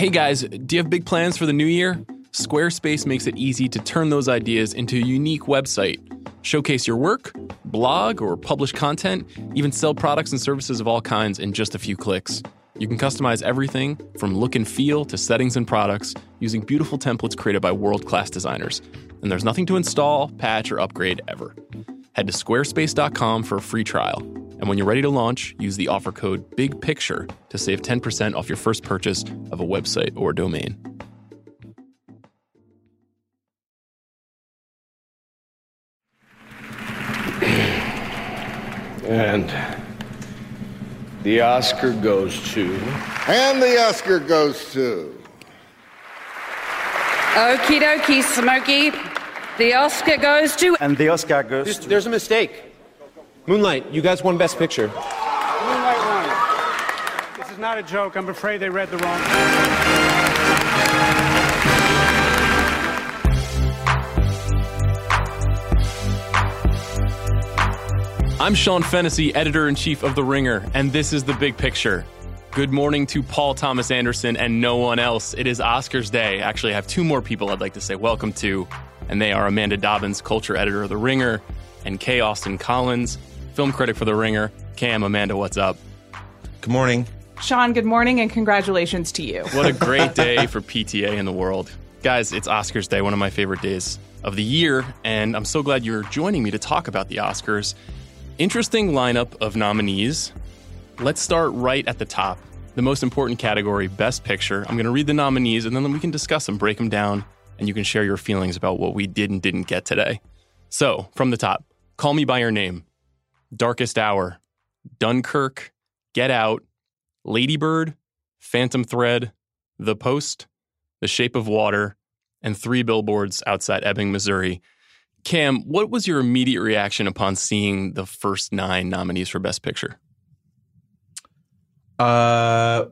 Hey guys, do you have big plans for the new year? Squarespace makes it easy to turn those ideas into a unique website. Showcase your work, blog, or publish content, even sell products and services of all kinds in just a few clicks. You can customize everything from look and feel to settings and products using beautiful templates created by world class designers. And there's nothing to install, patch, or upgrade ever. Head to squarespace.com for a free trial. And when you're ready to launch, use the offer code BIGPICTURE to save 10% off your first purchase of a website or domain. And the Oscar goes to. And the Oscar goes to. Okie dokie, Smokey. The Oscar goes to. And the Oscar goes There's, to. there's a mistake. Moonlight, you guys won Best Picture. Moonlight won. This is not a joke. I'm afraid they read the wrong. I'm Sean Fennessey, editor in chief of The Ringer, and this is The Big Picture. Good morning to Paul Thomas Anderson and no one else. It is Oscars Day. Actually, I have two more people I'd like to say welcome to, and they are Amanda Dobbins, culture editor of The Ringer, and K. Austin Collins, film critic for The Ringer. Cam, Amanda, what's up? Good morning. Sean, good morning and congratulations to you. What a great day for PTA in the world. Guys, it's Oscars Day, one of my favorite days of the year, and I'm so glad you're joining me to talk about the Oscars. Interesting lineup of nominees. Let's start right at the top. The most important category, Best Picture. I'm going to read the nominees and then we can discuss them, break them down, and you can share your feelings about what we did and didn't get today. So, from the top, Call Me By Your Name, Darkest Hour, Dunkirk, Get Out, Ladybird, Phantom Thread, The Post, The Shape of Water, and Three Billboards Outside Ebbing, Missouri. Cam, what was your immediate reaction upon seeing the first nine nominees for Best Picture? Uh,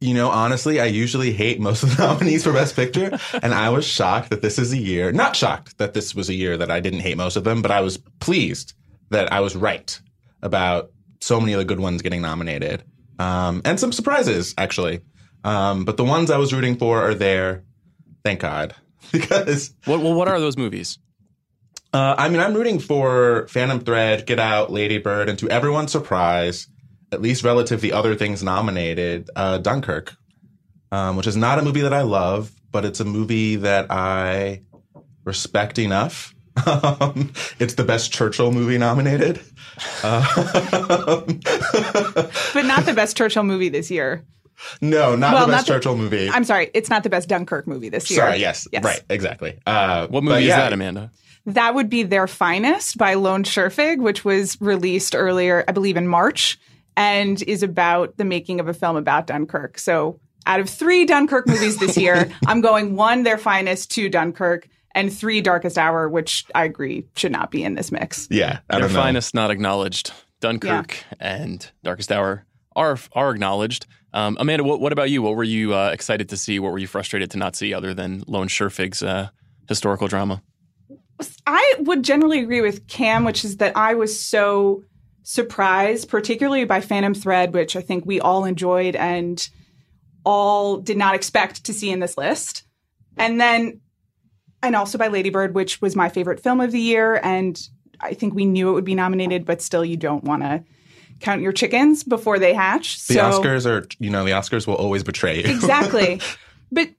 you know, honestly, I usually hate most of the nominees for Best Picture, and I was shocked that this is a year. Not shocked that this was a year that I didn't hate most of them, but I was pleased that I was right about so many of the good ones getting nominated, um, and some surprises actually. Um, but the ones I was rooting for are there. Thank God, because What, well, what are those movies? Uh, I mean, I'm rooting for Phantom Thread, Get Out, Lady Bird, and to everyone's surprise, at least relative to the other things nominated, uh, Dunkirk, um, which is not a movie that I love, but it's a movie that I respect enough. Um, it's the best Churchill movie nominated. Um, But not the best Churchill movie this year. no, not Well, the not best the- Churchill movie. I'm sorry, it's not the best Dunkirk movie this year. Sorry, yes, yes. right, exactly. Uh, What but movie yeah, is that, Amanda? That would be Their Finest by Lone Scherfig, which was released earlier, I believe, in March, and is about the making of a film about Dunkirk. So out of three Dunkirk movies this year, I'm going one Their Finest, two Dunkirk, and three Darkest Hour, which I agree should not be in this mix. Yeah, I Their don't know. finest not acknowledged. Dunkirk and Darkest Hour are are acknowledged. Um, Amanda, what, what about you? What were you uh, excited to see? What were you frustrated to not see other than Lone Scherfig's uh, historical drama? I would generally agree with Cam, which is that I was so surprised, particularly by Phantom Thread, which I think we all enjoyed and all did not expect to see in this list. And then, and also by Ladybird, which was my favorite film of the year. And I think we knew it would be nominated, but still, you don't want to count your chickens before they hatch. The so, Oscars are, you know, the Oscars will always betray you. exactly. but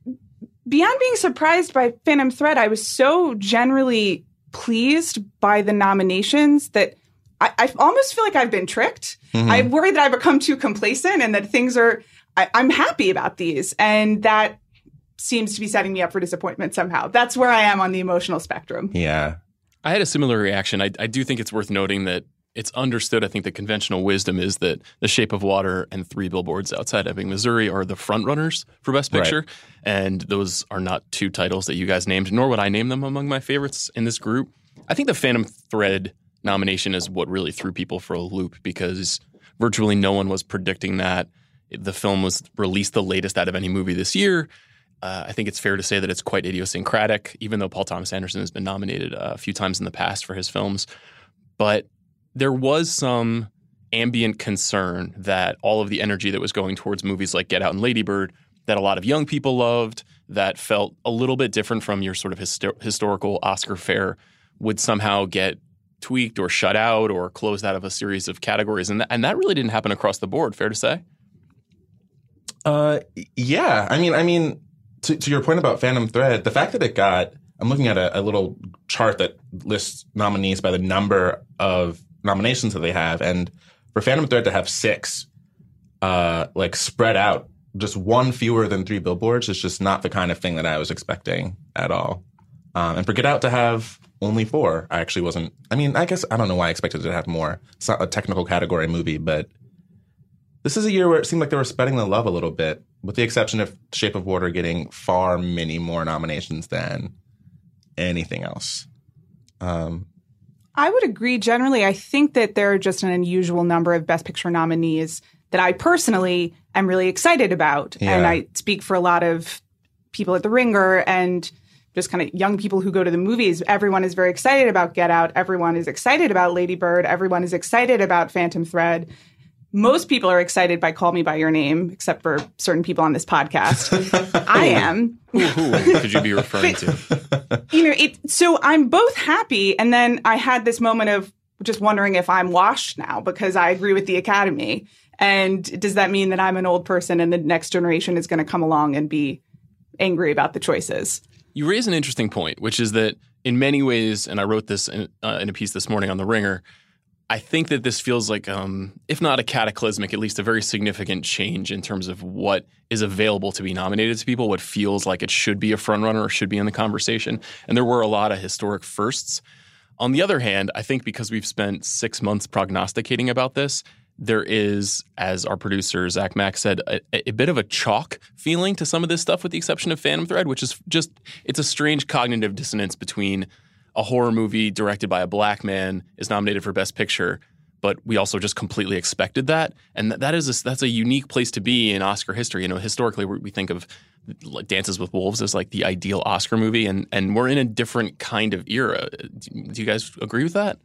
beyond being surprised by Phantom Thread, I was so generally pleased by the nominations that I, I almost feel like I've been tricked. Mm-hmm. I worry that I've become too complacent and that things are, I, I'm happy about these. And that seems to be setting me up for disappointment somehow. That's where I am on the emotional spectrum. yeah. I had a similar reaction. I, I do think it's worth noting that it's understood. I think the conventional wisdom is that The Shape of Water and Three Billboards Outside Ebbing, Missouri are the front runners for Best Right. Picture. And those are not two titles that you guys named, nor would I name them among my favorites in this group. I think the Phantom Thread nomination is what really threw people for a loop because virtually no one was predicting that. The film was released the latest out of any movie this year. Uh, I think it's fair to say that it's quite idiosyncratic, even though Paul Thomas Anderson has been nominated a few times in the past for his films. But there was some ambient concern that all of the energy that was going towards movies like Get Out and Ladybird that a lot of young people loved, that felt a little bit different from your sort of histo- historical Oscar fare, would somehow get tweaked or shut out or closed out of a series of categories. And, th- and that really didn't happen across the board, fair to say? Uh, yeah. I mean, I mean, to, to your point about Phantom Thread, the fact that it got, I'm looking at a, a little chart that lists nominees by the number of nominations that they have, and for Phantom Thread to have six, uh, like spread out, just one fewer than three billboards is just not the kind of thing that I was expecting at all. Um, and for Get Out to have only four, I actually wasn't. I mean, I guess I don't know why I expected it to have more. It's not a technical category movie, but this is a year where it seemed like they were spreading the love a little bit, with the exception of Shape of Water getting far many more nominations than anything else. Um, I would agree generally. I think that there are just an unusual number of Best Picture nominees that I personally am really excited about. Yeah. And I speak for a lot of people at the Ringer and just kind of young people who go to the movies. Everyone is very excited about Get Out. Everyone is excited about Lady Bird. Everyone is excited about Phantom Thread. Most people are excited by Call Me By Your Name, except for certain people on this podcast. I am. Who, who could you be referring to? you know, it, so I'm both happy, and then I had this moment of just wondering if I'm washed now because I agree with the Academy. And does that mean that I'm an old person and the next generation is going to come along and be angry about the choices? You raise an interesting point, which is that in many ways, and I wrote this in, uh, in a piece this morning on The Ringer, I think that this feels like, um, if not a cataclysmic, at least a very significant change in terms of what is available to be nominated to people, what feels like it should be a frontrunner or should be in the conversation. And there were a lot of historic firsts. On the other hand, I think because we've spent six months prognosticating about this, there is, as our producer Zach Mack said, a, a, bit of a chalk feeling to some of this stuff, with the exception of Phantom Thread, which is just it's a strange cognitive dissonance between a horror movie directed by a black man is nominated for Best Picture, but we also just completely expected that, and that, is a, that's a unique place to be in Oscar history. You know, historically we think of Dances with Wolves as like the ideal Oscar movie, and and we're in a different kind of era. Do you guys agree with that?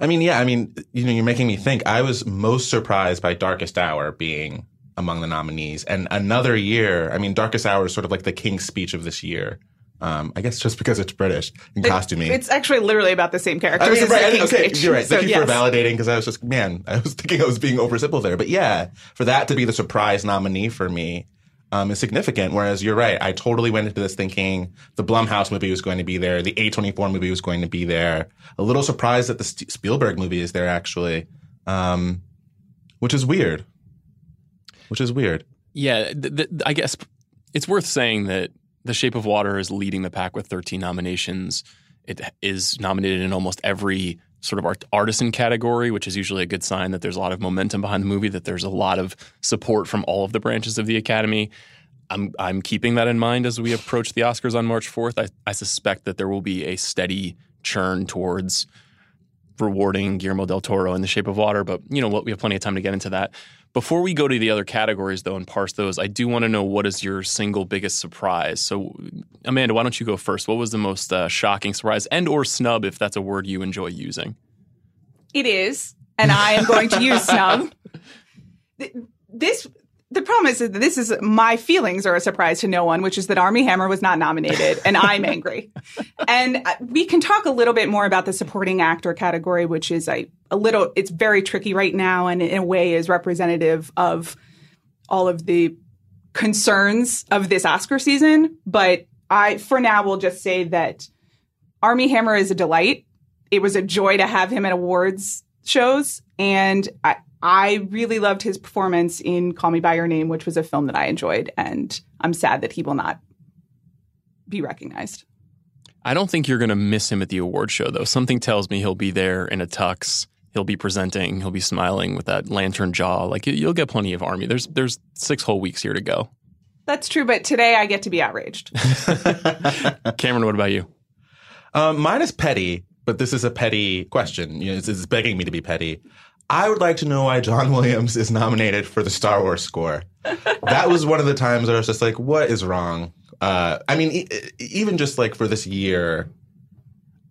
I mean, yeah, I mean, you know, you're making me think. I was most surprised by Darkest Hour being among the nominees, and another year. I mean, Darkest Hour is sort of like the King's Speech of this year. Um, I guess just because it's British and costuming. It's actually literally about the same character. I was as right. King's Okay, Speech. you're right. Thank So, you for yes. validating because I was just man, I was thinking I was being oversimple there. But yeah, for that to be the surprise nominee for me um, is significant. Whereas you're right, I totally went into this thinking the Blumhouse movie was going to be there, the A24 movie was going to be there. A little surprised that the St- Spielberg movie is there actually, um, which is weird. Which is weird. Yeah, th- th- I guess it's worth saying that The Shape of Water is leading the pack with 13 nominations. It is nominated in almost every sort of art- artisan category, which is usually a good sign that there's a lot of momentum behind the movie, that there's a lot of support from all of the branches of the Academy. I'm I'm keeping that in mind as we approach the Oscars on March 4th. I, I suspect that there will be a steady churn towards rewarding Guillermo del Toro in The Shape of Water, but you know what? We have plenty of time to get into that. Before we go to the other categories, though, and parse those, I do want to know what is your single biggest surprise. So, Amanda, why don't you go first? What was the most uh, shocking surprise, and or snub, if that's a word you enjoy using? It is, and I am going to use snub. This the problem is that this is my feelings are a surprise to no one, which is that Armie Hammer was not nominated, and I'm angry. And uh, we can talk a little bit more about the supporting actor category, which is a, a little it's very tricky right now, and in a way is representative of all of the concerns of this Oscar season. But I, for now, will just say that Armie Hammer is a delight. It was a joy to have him at awards shows, and I, I really loved his performance in Call Me by Your Name, which was a film that I enjoyed, and I'm sad that he will not be recognized. I don't think you're going to miss him at the award show, though. Something tells me he'll be there in a tux. He'll be presenting. He'll be smiling with that lantern jaw. Like you- you'll get plenty of Armie. There's there's six whole weeks here to go. That's true, but today I get to be outraged. Cameron, what about you? Um, mine is petty, but this is a petty question. You know, it's, it's begging me to be petty. I would like to know why John Williams is nominated for the Star Wars score. that was one of the times that I was just like, what is wrong? Uh, I mean, e- even just like for this year,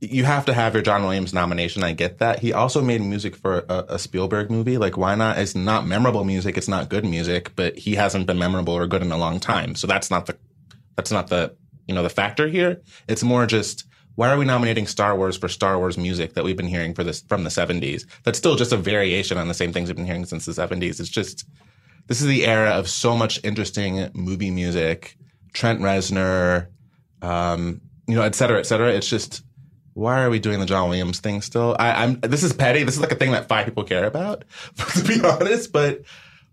you have to have your John Williams nomination. I get that. He also made music for a, a, Spielberg movie. Like, why not? It's not memorable music. It's not good music, but he hasn't been memorable or good in a long time. So that's not the, that's not the, you know, the factor here. It's more just, why are we nominating Star Wars for Star Wars music that we've been hearing for this from the 70s? That's still just a variation on the same things we've been hearing since the 70s. It's just, this is the era of so much interesting movie music, Trent Reznor, um, you know, et cetera, et cetera. It's just, why are we doing the John Williams thing still? I, am this is petty. This is like a thing that five people care about, to be honest. But,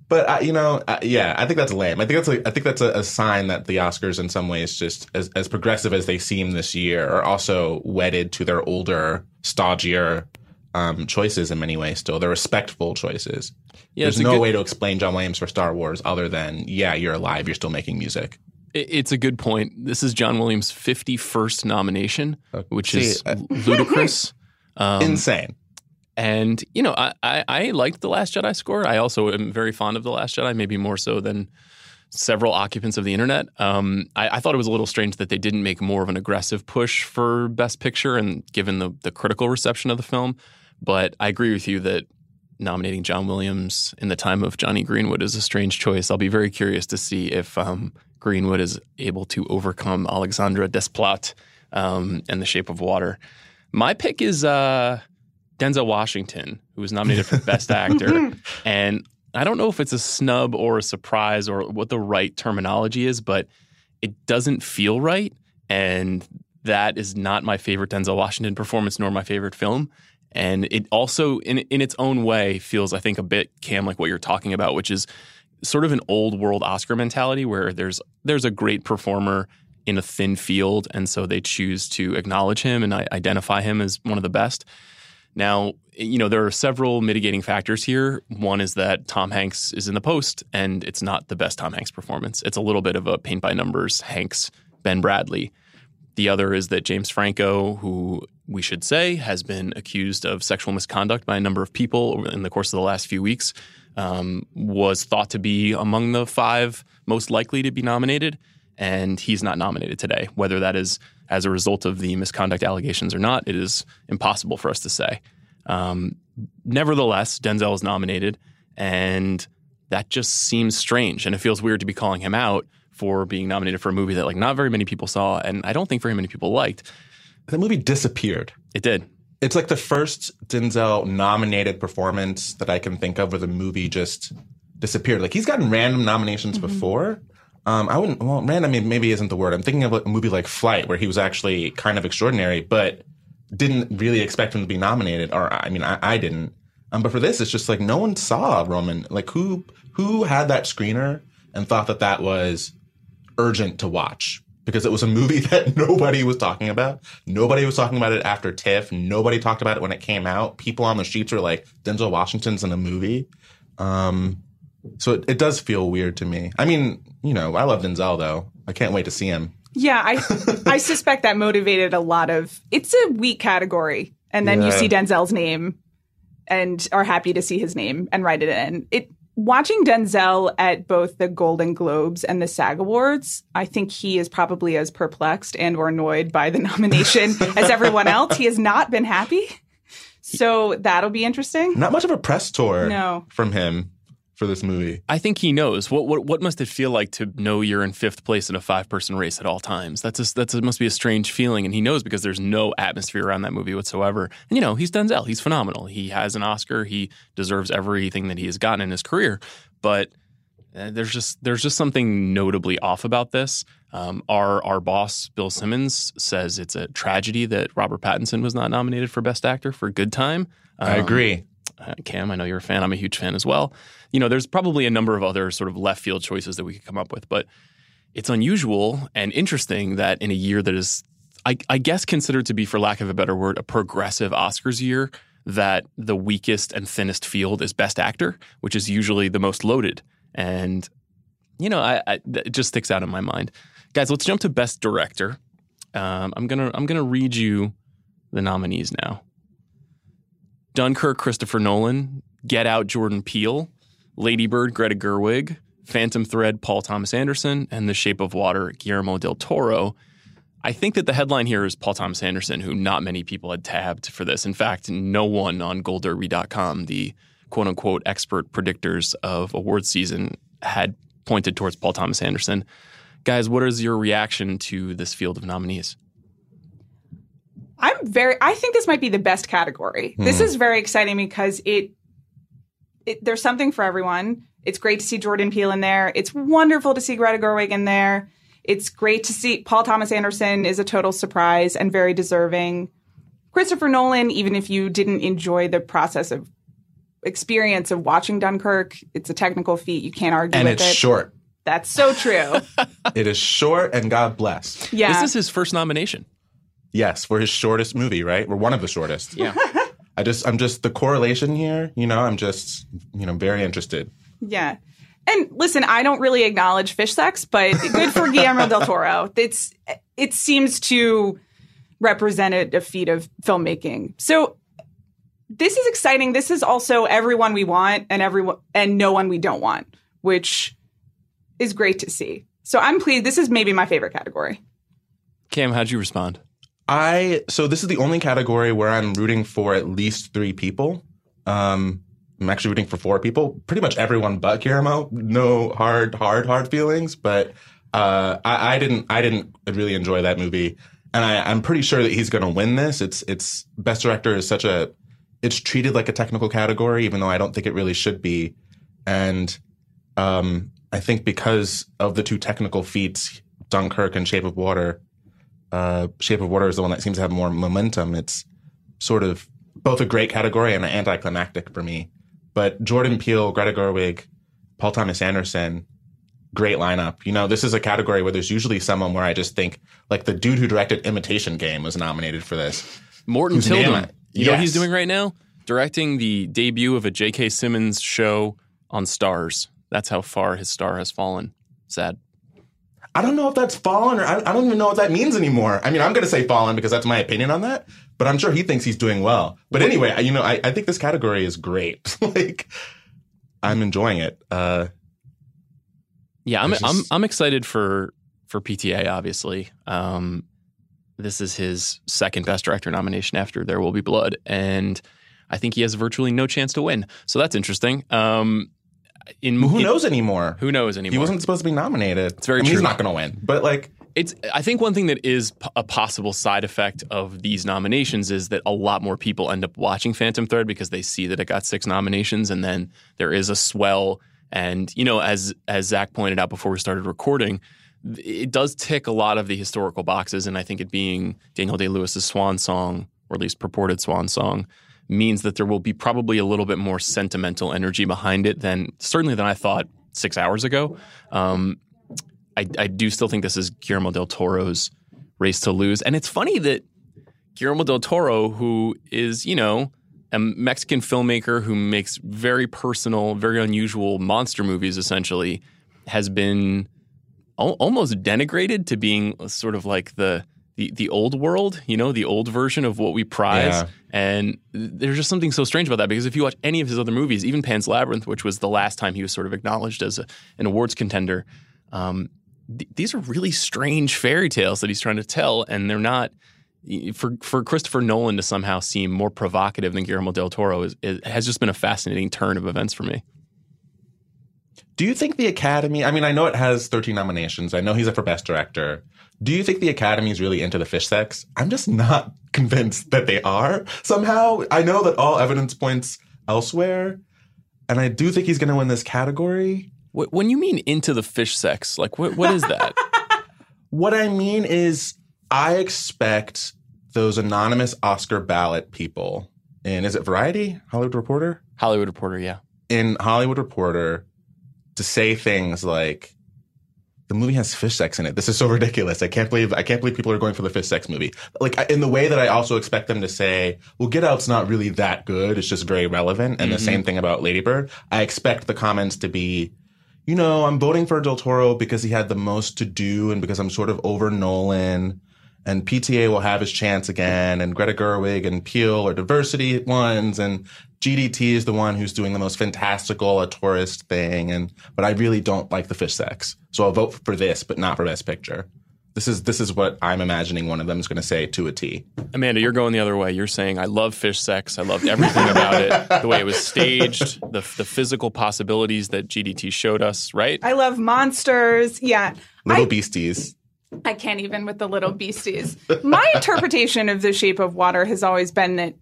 but I, you know, I, yeah, I think that's lame. I think that's a, I think that's a, a, sign that the Oscars, in some ways, just as, as progressive as they seem this year, are also wedded to their older, stodgier um, choices in many ways. Still, they're respectful choices. Yeah, There's no good... way to explain John Williams for Star Wars other than, yeah, you're alive, you're still making music. It's a good point. This is John Williams' 51st nomination, which See, is ludicrous. Um, insane. And, you know, I, I, I liked The Last Jedi score. I also am very fond of The Last Jedi, maybe more so than several occupants of the internet. Um, I, I, thought it was a little strange that they didn't make more of an aggressive push for Best Picture and given the, the critical reception of the film. But I agree with you that nominating John Williams in the time of Jonny Greenwood is a strange choice. I'll be very curious to see if um, Greenwood is able to overcome Alexandre Desplat um, and The Shape of Water. My pick is uh, Denzel Washington, who was nominated for Best Actor. and I don't know if it's a snub or a surprise or what the right terminology is, but it doesn't feel right. And that is not my favorite Denzel Washington performance, nor my favorite film. And it also, in, in its own way, feels, I think, a bit, Cam, like what you're talking about, which is sort of an old world Oscar mentality where there's there's a great performer in a thin field, and so they choose to acknowledge him and I identify him as one of the best. Now, you know, there are several mitigating factors here. One is that Tom Hanks is in the post, and it's not the best Tom Hanks performance. It's a little bit of a paint by numbers Hanks, Ben Bradlee. The other is that James Franco, who we should say has been accused of sexual misconduct by a number of people in the course of the last few weeks, um, was thought to be among the five most likely to be nominated, and he's not nominated today. Whether that is as a result of the misconduct allegations or not, it is impossible for us to say. Um, nevertheless, Denzel is nominated, and that just seems strange, and it feels weird to be calling him out for being nominated for a movie that like not very many people saw, and I don't think very many people liked. The movie disappeared. It did it's like the first Denzel nominated performance that I can think of where the movie just disappeared. Like he's gotten random nominations mm-hmm. before. Um, I wouldn't. Well, random maybe isn't the word. I'm thinking of a movie like Flight, where he was actually kind of extraordinary, but didn't really expect him to be nominated. Or I mean, I, I didn't. Um, but for this, it's just like no one saw Roman. Like who who had that screener and thought that that was urgent to watch because it was a movie that nobody was talking about. Nobody was talking about it after TIFF. Nobody talked about it when it came out. People on the streets were like, Denzel Washington's in a movie. Um, so it, it does feel weird to me. I mean, you know, I love Denzel though. I can't wait to see him. Yeah, I I suspect that motivated a lot of. It's a weak category, and then yeah. you see Denzel's name, and are happy to see his name and write it in. It watching Denzel at both the Golden Globes and the SAG Awards, I think he is probably as perplexed and or annoyed by the nomination as everyone else. He has not been happy. So that'll be interesting. Not much of a press tour no. from him for this movie. I think he knows. What what what must it feel like to know you're in fifth place in a five person race at all times? That's a, that's a, must be a strange feeling, and he knows because there's no atmosphere around that movie whatsoever. And you know, he's Denzel. He's phenomenal. He has an Oscar. He deserves everything that he has gotten in his career. But uh, there's just there's just something notably off about this. Um, our our boss Bill Simmons says it's a tragedy that Robert Pattinson was not nominated for Best Actor for Good Time. Um, I agree. Uh, Cam, I know you're a fan. I'm a huge fan as well. You know, there's probably a number of other sort of left field choices that we could come up with, but it's unusual and interesting that in a year that is, I, I guess, considered to be, for lack of a better word, a progressive Oscars year, that the weakest and thinnest field is Best Actor, which is usually the most loaded. And you know, I, I, it just sticks out in my mind. Guys, let's jump to Best Director. Um, I'm gonna I'm gonna read you the nominees now. Dunkirk, Christopher Nolan, Get Out, Jordan Peele, Ladybird, Greta Gerwig, Phantom Thread, Paul Thomas Anderson, and The Shape of Water, Guillermo del Toro. I think that the headline here is Paul Thomas Anderson, who not many people had tabbed for this. In fact, no one on GoldDerby.com, the quote unquote expert predictors of awards season, had pointed towards Paul Thomas Anderson. Guys, what is your reaction to this field of nominees? I'm very. I think this might be the best category. This Hmm. is very exciting because it, it. There's something for everyone. It's great to see Jordan Peele in there. It's wonderful to see Greta Gerwig in there. It's great to see Paul Thomas Anderson is a total surprise and very deserving. Christopher Nolan, even if you didn't enjoy the process of experience of watching Dunkirk, it's a technical feat. You can't argue And with it's it. short. That's so true. It is short, and God bless. Yeah. This is his first nomination. Yes, for his shortest movie, right? Or one of the shortest. Yeah. I just, I'm just the correlation here. You know, I'm just, you know, very interested. Yeah. And listen, I don't really acknowledge fish sex, but good for Guillermo del Toro. It's it seems to represent a, a feat of filmmaking. So this is exciting. This is also everyone we want and everyone and no one we don't want, which is great to see. So I'm pleased. This is maybe my favorite category. Cam, how'd you respond? I so this is the only category where I'm rooting for at least three people. Um, I'm actually rooting for four people. Pretty much everyone but Guillermo. No hard, hard, hard feelings. But uh, I, I didn't. I didn't really enjoy that movie, and I, I'm pretty sure that he's going to win this. It's it's best director is such a. It's treated like a technical category, even though I don't think it really should be. And um, I think because of the two technical feats, Dunkirk and Shape of Water, uh, Shape of Water is the one that seems to have more momentum. It's sort of both a great category and an anticlimactic for me. But Jordan Peele, Greta Gerwig, Paul Thomas Anderson, great lineup. You know, this is a category where there's usually someone where I just think, like the dude who directed Imitation Game was nominated for this. Morten Tyldum. You know what he's doing right now? Directing the debut of a J.K. Simmons show on Starz. That's how far his star has fallen. Sad. I don't know if that's fallen or I, I don't even know what that means anymore. I mean, I'm going to say fallen because that's my opinion on that, but I'm sure he thinks he's doing well. But anyway, I- you know, I, I think this category is great. like, I'm enjoying it. Uh, Yeah, I'm It's I'm I'm excited for for PTA. Obviously, um, this is his second Best Director nomination after There Will Be Blood, and I think he has virtually no chance to win. So that's interesting. Um, in who in- knows anymore? Who knows anymore? He wasn't supposed to be nominated. It's very I mean, true. He's not going to win, but like, It's. I think one thing that is p- a possible side effect of these nominations is that a lot more people end up watching Phantom Thread because they see that it got six nominations, and then there is a swell. And you know, as as Zach pointed out before we started recording, it does tick a lot of the historical boxes, and I think it being Daniel Day Lewis's swan song, or at least purported swan song, means that there will be probably a little bit more sentimental energy behind it than certainly than I thought six hours ago. Um, I, I do still think this is Guillermo del Toro's race to lose. And it's funny that Guillermo del Toro, who is, you know, a Mexican filmmaker who makes very personal, very unusual monster movies, essentially, has been al- almost denigrated to being sort of like the, the the old world, you know, the old version of what we prize. Yeah. And there's just something so strange about that because if you watch any of his other movies, even Pan's Labyrinth, which was the last time he was sort of acknowledged as a, an awards contender, um, th- these are really strange fairy tales that he's trying to tell, and they're not. For for Christopher Nolan to somehow seem more provocative than Guillermo del Toro is, is has just been a fascinating turn of events for me. Do you think the Academy? I mean, I know it has 13 nominations. I know he's up for Best Director. Do you think the Academy is really into the fish sex? I'm just not convinced that they are. Somehow, I know that all evidence points elsewhere, and I do think he's going to win this category. When you mean into the fish sex, like what what is that? What I mean is, I expect those anonymous Oscar ballot people in, is it Variety? Hollywood Reporter? Hollywood Reporter, yeah. in Hollywood Reporter to say things like, the movie has fish sex in it. This is so ridiculous. I can't believe I can't believe people are going for the fish sex movie. Like in the way that I also expect them to say, "Well, Get Out's not really that good. It's just very relevant." And the mm-hmm. same thing about Lady Bird. I expect the comments to be, you know, I'm voting for Del Toro because he had the most to do and because I'm sort of over Nolan. And PTA will have his chance again. And Greta Gerwig and Peele are diversity ones. And GDT is the one who's doing the most fantastical, auteurist thing. And but I really don't like the fish sex, so I'll vote for this, but not for Best Picture. This is this is what I'm imagining one of them is going to say to a T. Amanda, you're going the other way. You're saying I love fish sex. I loved everything about it. The way it was staged, the the physical possibilities that GDT showed us. Right? I love monsters. Yeah. Little I, beasties. I can't even with the little beasties. My interpretation of The Shape of Water has always been that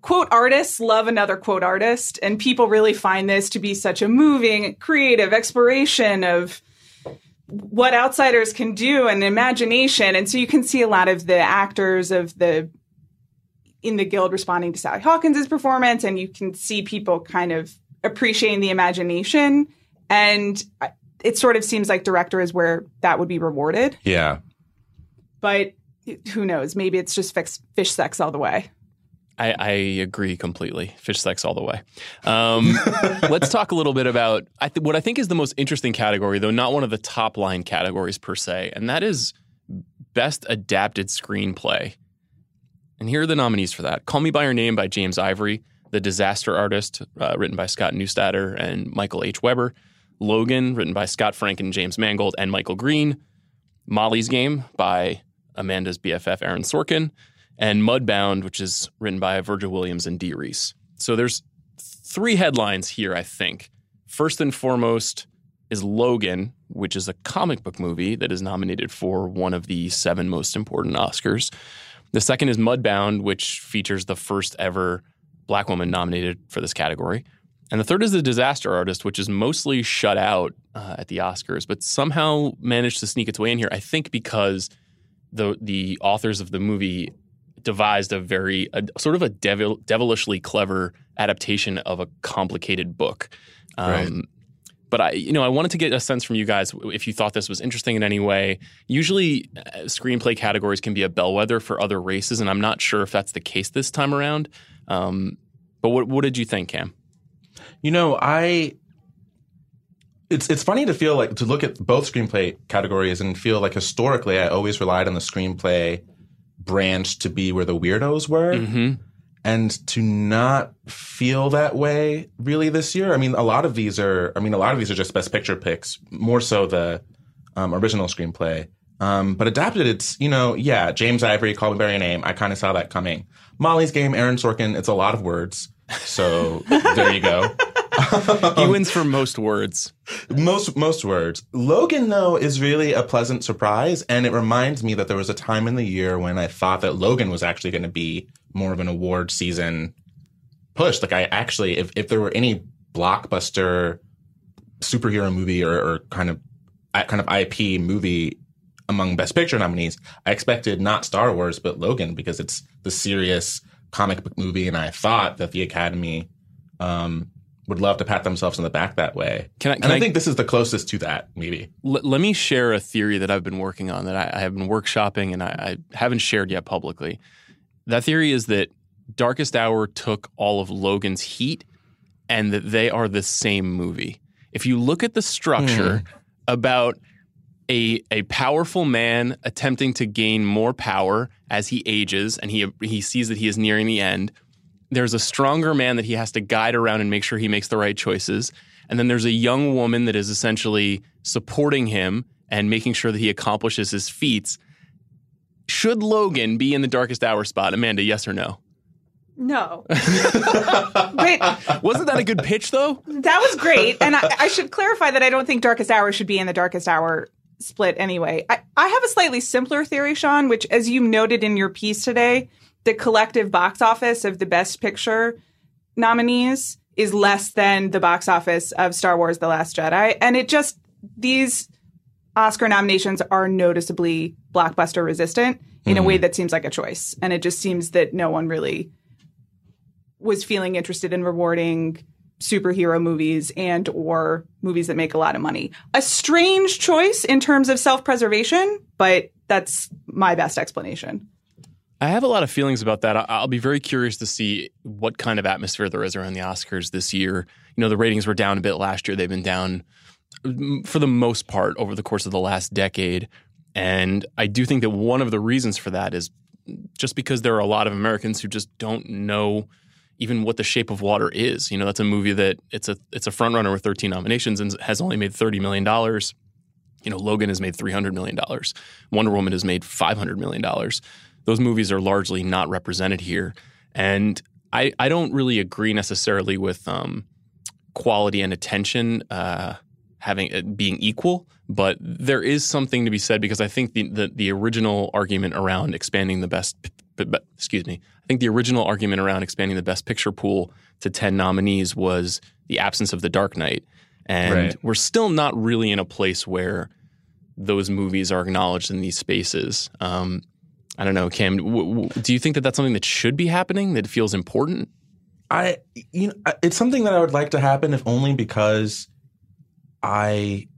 quote artists love another quote artist, and people really find this to be such a moving, creative exploration of what outsiders can do and imagination. And so you can see a lot of the actors of the in the guild responding to Sally Hawkins' performance, and you can see people kind of appreciating the imagination. And it sort of seems like director is where that would be rewarded. Yeah. But who knows? Maybe it's just fix, fish sex all the way. I, I, agree completely. Fish sex all the way. Um, let's talk a little bit about I th- what I think is the most interesting category, though not one of the top line categories per se, and that is best adapted screenplay. And here are the nominees for that: "Call Me by Your Name" by James Ivory, "The Disaster Artist," uh, written by Scott Neustadter and Michael H. Weber, "Logan," written by Scott Frank and James Mangold and Michael Green, "Molly's Game" by Amanda's BFF Aaron Sorkin and Mudbound, which is written by Virgil Williams and Dee Rees. So there's three headlines here, I think. First and foremost is Logan, which is a comic book movie that is nominated for one of the seven most important Oscars. The second is Mudbound, which features the first ever black woman nominated for this category. And the third is The Disaster Artist, which is mostly shut out uh, at the Oscars, but somehow managed to sneak its way in here. I think because the the authors of the movie devised a very a, sort of a devil, devilishly clever adaptation of a complicated book. Um, right. But I, you know, I wanted to get a sense from you guys if you thought this was interesting in any way. Usually, uh, screenplay categories can be a bellwether for other races, and I'm not sure if that's the case this time around. Um, but what what did you think, Cam? You know, I it's it's funny to feel like to look at both screenplay categories and feel like historically I always relied on the screenplay branch to be where the weirdos were. Mm-hmm. And to not feel that way really this year. I mean, a lot of these are, I mean, a lot of these are just best picture picks, more so the um, original screenplay. Um, but adapted, it's, you know, yeah, James Ivory, Call Me By Your Name. I kind of saw that coming. Molly's Game, Aaron Sorkin, it's a lot of words. So there you go. he wins for most words. Most most words. Logan though is really a pleasant surprise and it reminds me that there was a time in the year when I thought that Logan was actually going to be more of an award season push. Like I actually if if there were any blockbuster superhero movie or, or kind of kind of IP movie among best picture nominees, I expected not Star Wars but Logan because it's the serious comic book movie and I thought that the Academy um, would love to pat themselves on the back that way. Can I, can and I, I, think this is the closest to that, maybe. L- let me share a theory that I've been working on that I, I have been workshopping and I, I, haven't shared yet publicly. That theory is that Darkest Hour took all of Logan's heat and that they are the same movie. If you look at the structure mm. about a a powerful man attempting to gain more power as he ages and he he sees that he is nearing the end there's a stronger man that he has to guide around and make sure he makes the right choices. And then there's a young woman that is essentially supporting him and making sure that he accomplishes his feats. Should Logan be in the darkest hour spot? Amanda, yes or no? No. Wait. Wasn't that a good pitch, though? That was great. And I, I, should clarify that I don't think Darkest Hour should be in the Darkest Hour split anyway. I, I have a slightly simpler theory, Sean, which, as you noted in your piece today, the collective box office of the best picture nominees is less than the box office of Star Wars The Last Jedi. And it just, these Oscar nominations are noticeably blockbuster resistant in mm. a way mm-hmm. that seems like a choice. And it just seems that no one really was feeling interested in rewarding superhero movies and or movies that make a lot of money. A strange choice in terms of self-preservation, but that's my best explanation. I have a lot of feelings about that. I'll be very curious to see what kind of atmosphere there is around the Oscars this year. You know, the ratings were down a bit last year. They've been down mm, for the most part over the course of the last decade. And I do think that one of the reasons for that is just because there are a lot of Americans who just don't know even what the shape of water is. You know, that's a movie that it's a it's a front runner with 13 nominations and has only made 30 million dollars. You know, Logan has made $300 million. Wonder Woman has made $500 million. Those movies are largely not represented here. And I, I don't really agree necessarily with um, quality and attention uh, having uh, being equal, but there is something to be said because I think the, the, the original argument around expanding the best, p- p- excuse me, I think the original argument around expanding the best picture pool to 10 nominees was the absence of The Dark Knight. And Right. we're still not really in a place where those movies are acknowledged in these spaces. Um, I don't know, Cam. W- w- do you think that that's something that should be happening? That feels important? I, you know, it's something that I would like to happen, if only because I,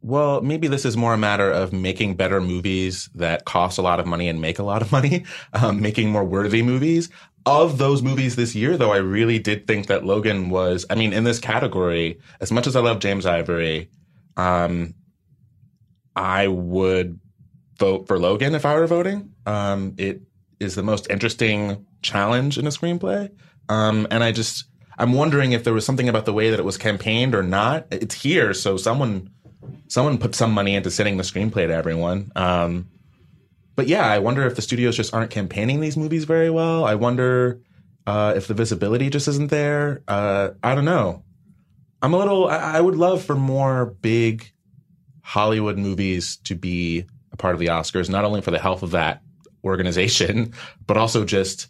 well, maybe this is more a matter of making better movies that cost a lot of money and make a lot of money, um, making more worthy movies. Of those movies this year, though, I really did think that Logan was, I mean, in this category, as much as I love James Ivory, um, I would vote for Logan if I were voting. Um, it is the most interesting challenge in a screenplay. Um, and I just, I'm wondering if there was something about the way that it was campaigned or not. It's here, so someone, someone put some money into sending the screenplay to everyone. Um, but yeah, I wonder if the studios just aren't campaigning these movies very well. I wonder uh, if the visibility just isn't there. Uh, I don't know. I'm a little. I, I would love for more big Hollywood movies to be a part of the Oscars, not only for the health of that organization, but also just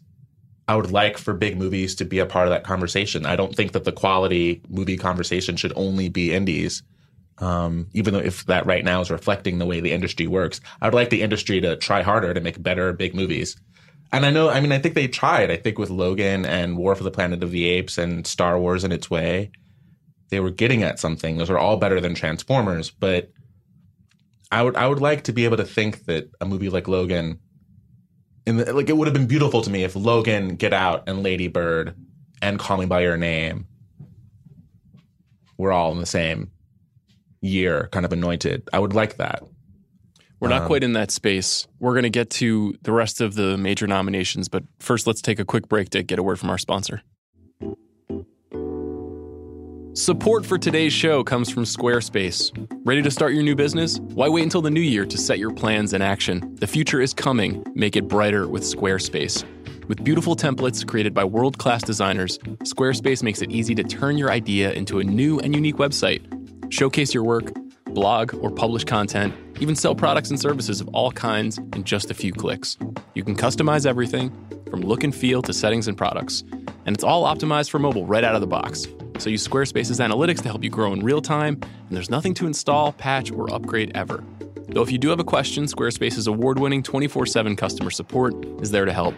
I would like for big movies to be a part of that conversation. I don't think that the quality movie conversation should only be indies. Um, even though if that right now is reflecting the way the industry works, I would like the industry to try harder to make better big movies. And I know, I mean, I think they tried. I think with Logan and War for the Planet of the Apes and Star Wars in its way, they were getting at something. Those are all better than Transformers, but I would I would like to be able to think that a movie like Logan, in the, like it would have been beautiful to me if Logan, Get Out, and Lady Bird, and Call Me by Your Name were all in the same year, kind of anointed. I would like that. We're not um, quite in that space. We're going to get to the rest of the major nominations, but first, let's take a quick break to get a word from our sponsor. Support for today's show comes from Squarespace. Ready to start your new business? Why wait until the new year to set your plans in action? The future is coming. Make it brighter with Squarespace. With beautiful templates created by world class designers, Squarespace makes it easy to turn your idea into a new and unique website. Showcase your work, blog or publish content, even sell products and services of all kinds in just a few clicks. You can customize everything from look and feel to settings and products, and it's all optimized for mobile right out of the box. So use Squarespace's analytics to help you grow in real time, and there's nothing to install, patch, or upgrade ever. Though if you do have a question, Squarespace's award-winning 24/7 customer support is there to help.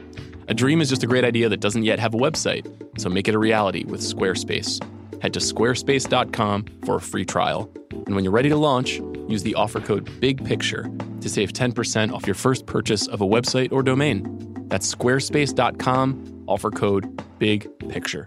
A dream is just a great idea that doesn't yet have a website, so make it a reality with Squarespace. Head to squarespace.com for a free trial. And when you're ready to launch, use the offer code BIGPICTURE to save 10% off your first purchase of a website or domain. That's squarespace.com, offer code BIGPICTURE.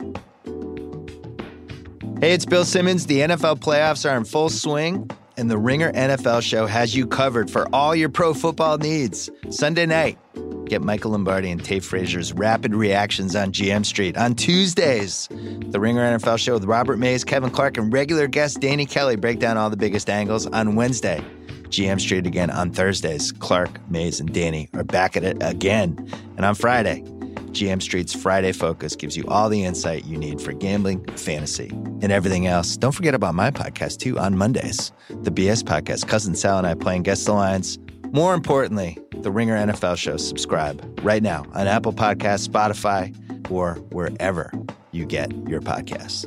Hey, it's Bill Simmons. The NFL playoffs are in full swing, and the Ringer NFL show has you covered for all your pro football needs. Sunday night, get Michael Lombardi and Tate Frazier's rapid reactions on GM Street. On Tuesdays, the Ringer NFL show with Robert Mays, Kevin Clark, and regular guest Danny Kelly break down all the biggest angles. On Wednesday, GM Street again on Thursdays. Clark, Mays, and Danny are back at it again. And on Friday, GM Street's Friday Focus gives you all the insight you need for gambling, fantasy, and everything else. Don't forget about my podcast too on Mondays. The BS podcast, Cousin Sal and I playing Guess the Lines. More importantly, the Ringer NFL show. Subscribe right now on Apple Podcasts, Spotify, or wherever you get your podcasts.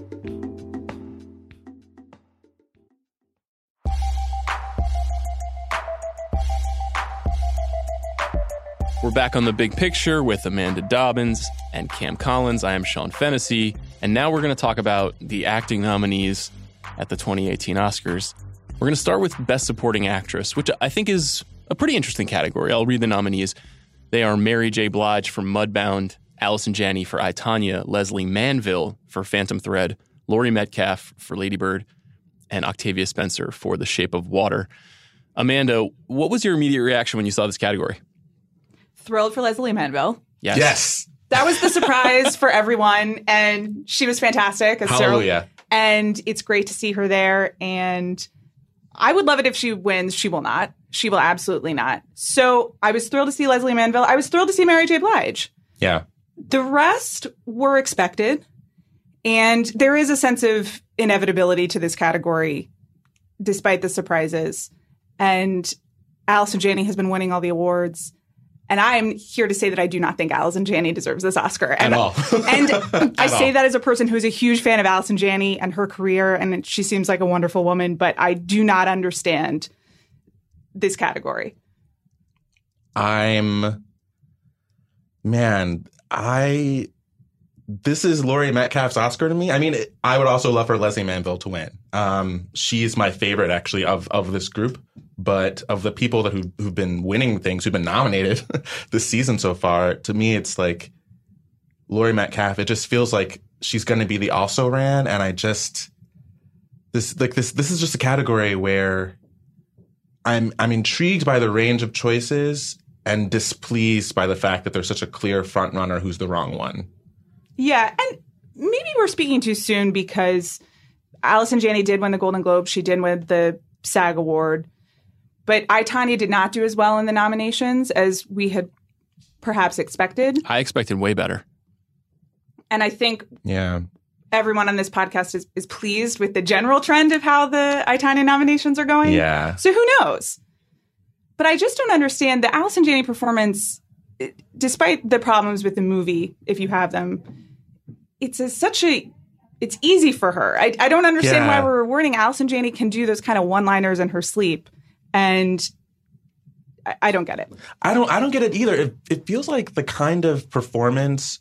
We're back on the big picture with Amanda Dobbins and Cam Collins. I am Sean Fennessey, and now we're going to talk about the acting nominees at the 2018 Oscars. We're going to start with Best Supporting Actress, which I think is a pretty interesting category. I'll read the nominees. They are Mary J. Blige for Mudbound, Allison Janney for I, Tonya, Lesley Manville for Phantom Thread, Laurie Metcalf for Ladybird, and Octavia Spencer for The Shape of Water. Amanda, what was your immediate reaction when you saw this category? Thrilled for Lesley Manville. Yes. Yes. That was the surprise for everyone, and she was fantastic. as Sarah- Hallelujah. and it's great to see her there. And I would love it if she wins. She will not. She will absolutely not. So I was thrilled to see Lesley Manville. I was thrilled to see Mary J. Blige. Yeah. The rest were expected. And there is a sense of inevitability to this category, despite the surprises. And Allison Janney has been winning all the awards. And I am here to say that I do not think Allison Janney deserves this Oscar. And, At all. and I say all. that as a person who's a huge fan of Allison Janney and her career, and she seems like a wonderful woman, but I do not understand this category. I'm man, I this is Laurie Metcalf's Oscar to me. I mean, I would also love for Lesley Manville to win. Um, she's my favorite actually of of this group, but of the people that who who've been winning things, who've been nominated this season so far, to me it's like Laurie Metcalf. It just feels like she's going to be the also ran, and I just this like this this is just a category where I'm I'm intrigued by the range of choices and displeased by the fact that there's such a clear front runner who's the wrong one. Yeah, and maybe we're speaking too soon because Allison Janney did win the Golden Globe. She did win the SAG Award, but I Tonya did not do as well in the nominations as we had perhaps expected. I expected way better. And I think Yeah. everyone on this podcast is, is pleased with the general trend of how the I Tonya nominations are going. Yeah. So who knows? But I just don't understand the Allison Janney performance, it- despite the problems with the movie, if you have them, it's a, such a it's easy for her. I, I don't understand Yeah. why we're rewarding Allison Janney can do those kind of one liners in her sleep, and I, I don't get it. I don't I don't get it either. It, it feels like the kind of performance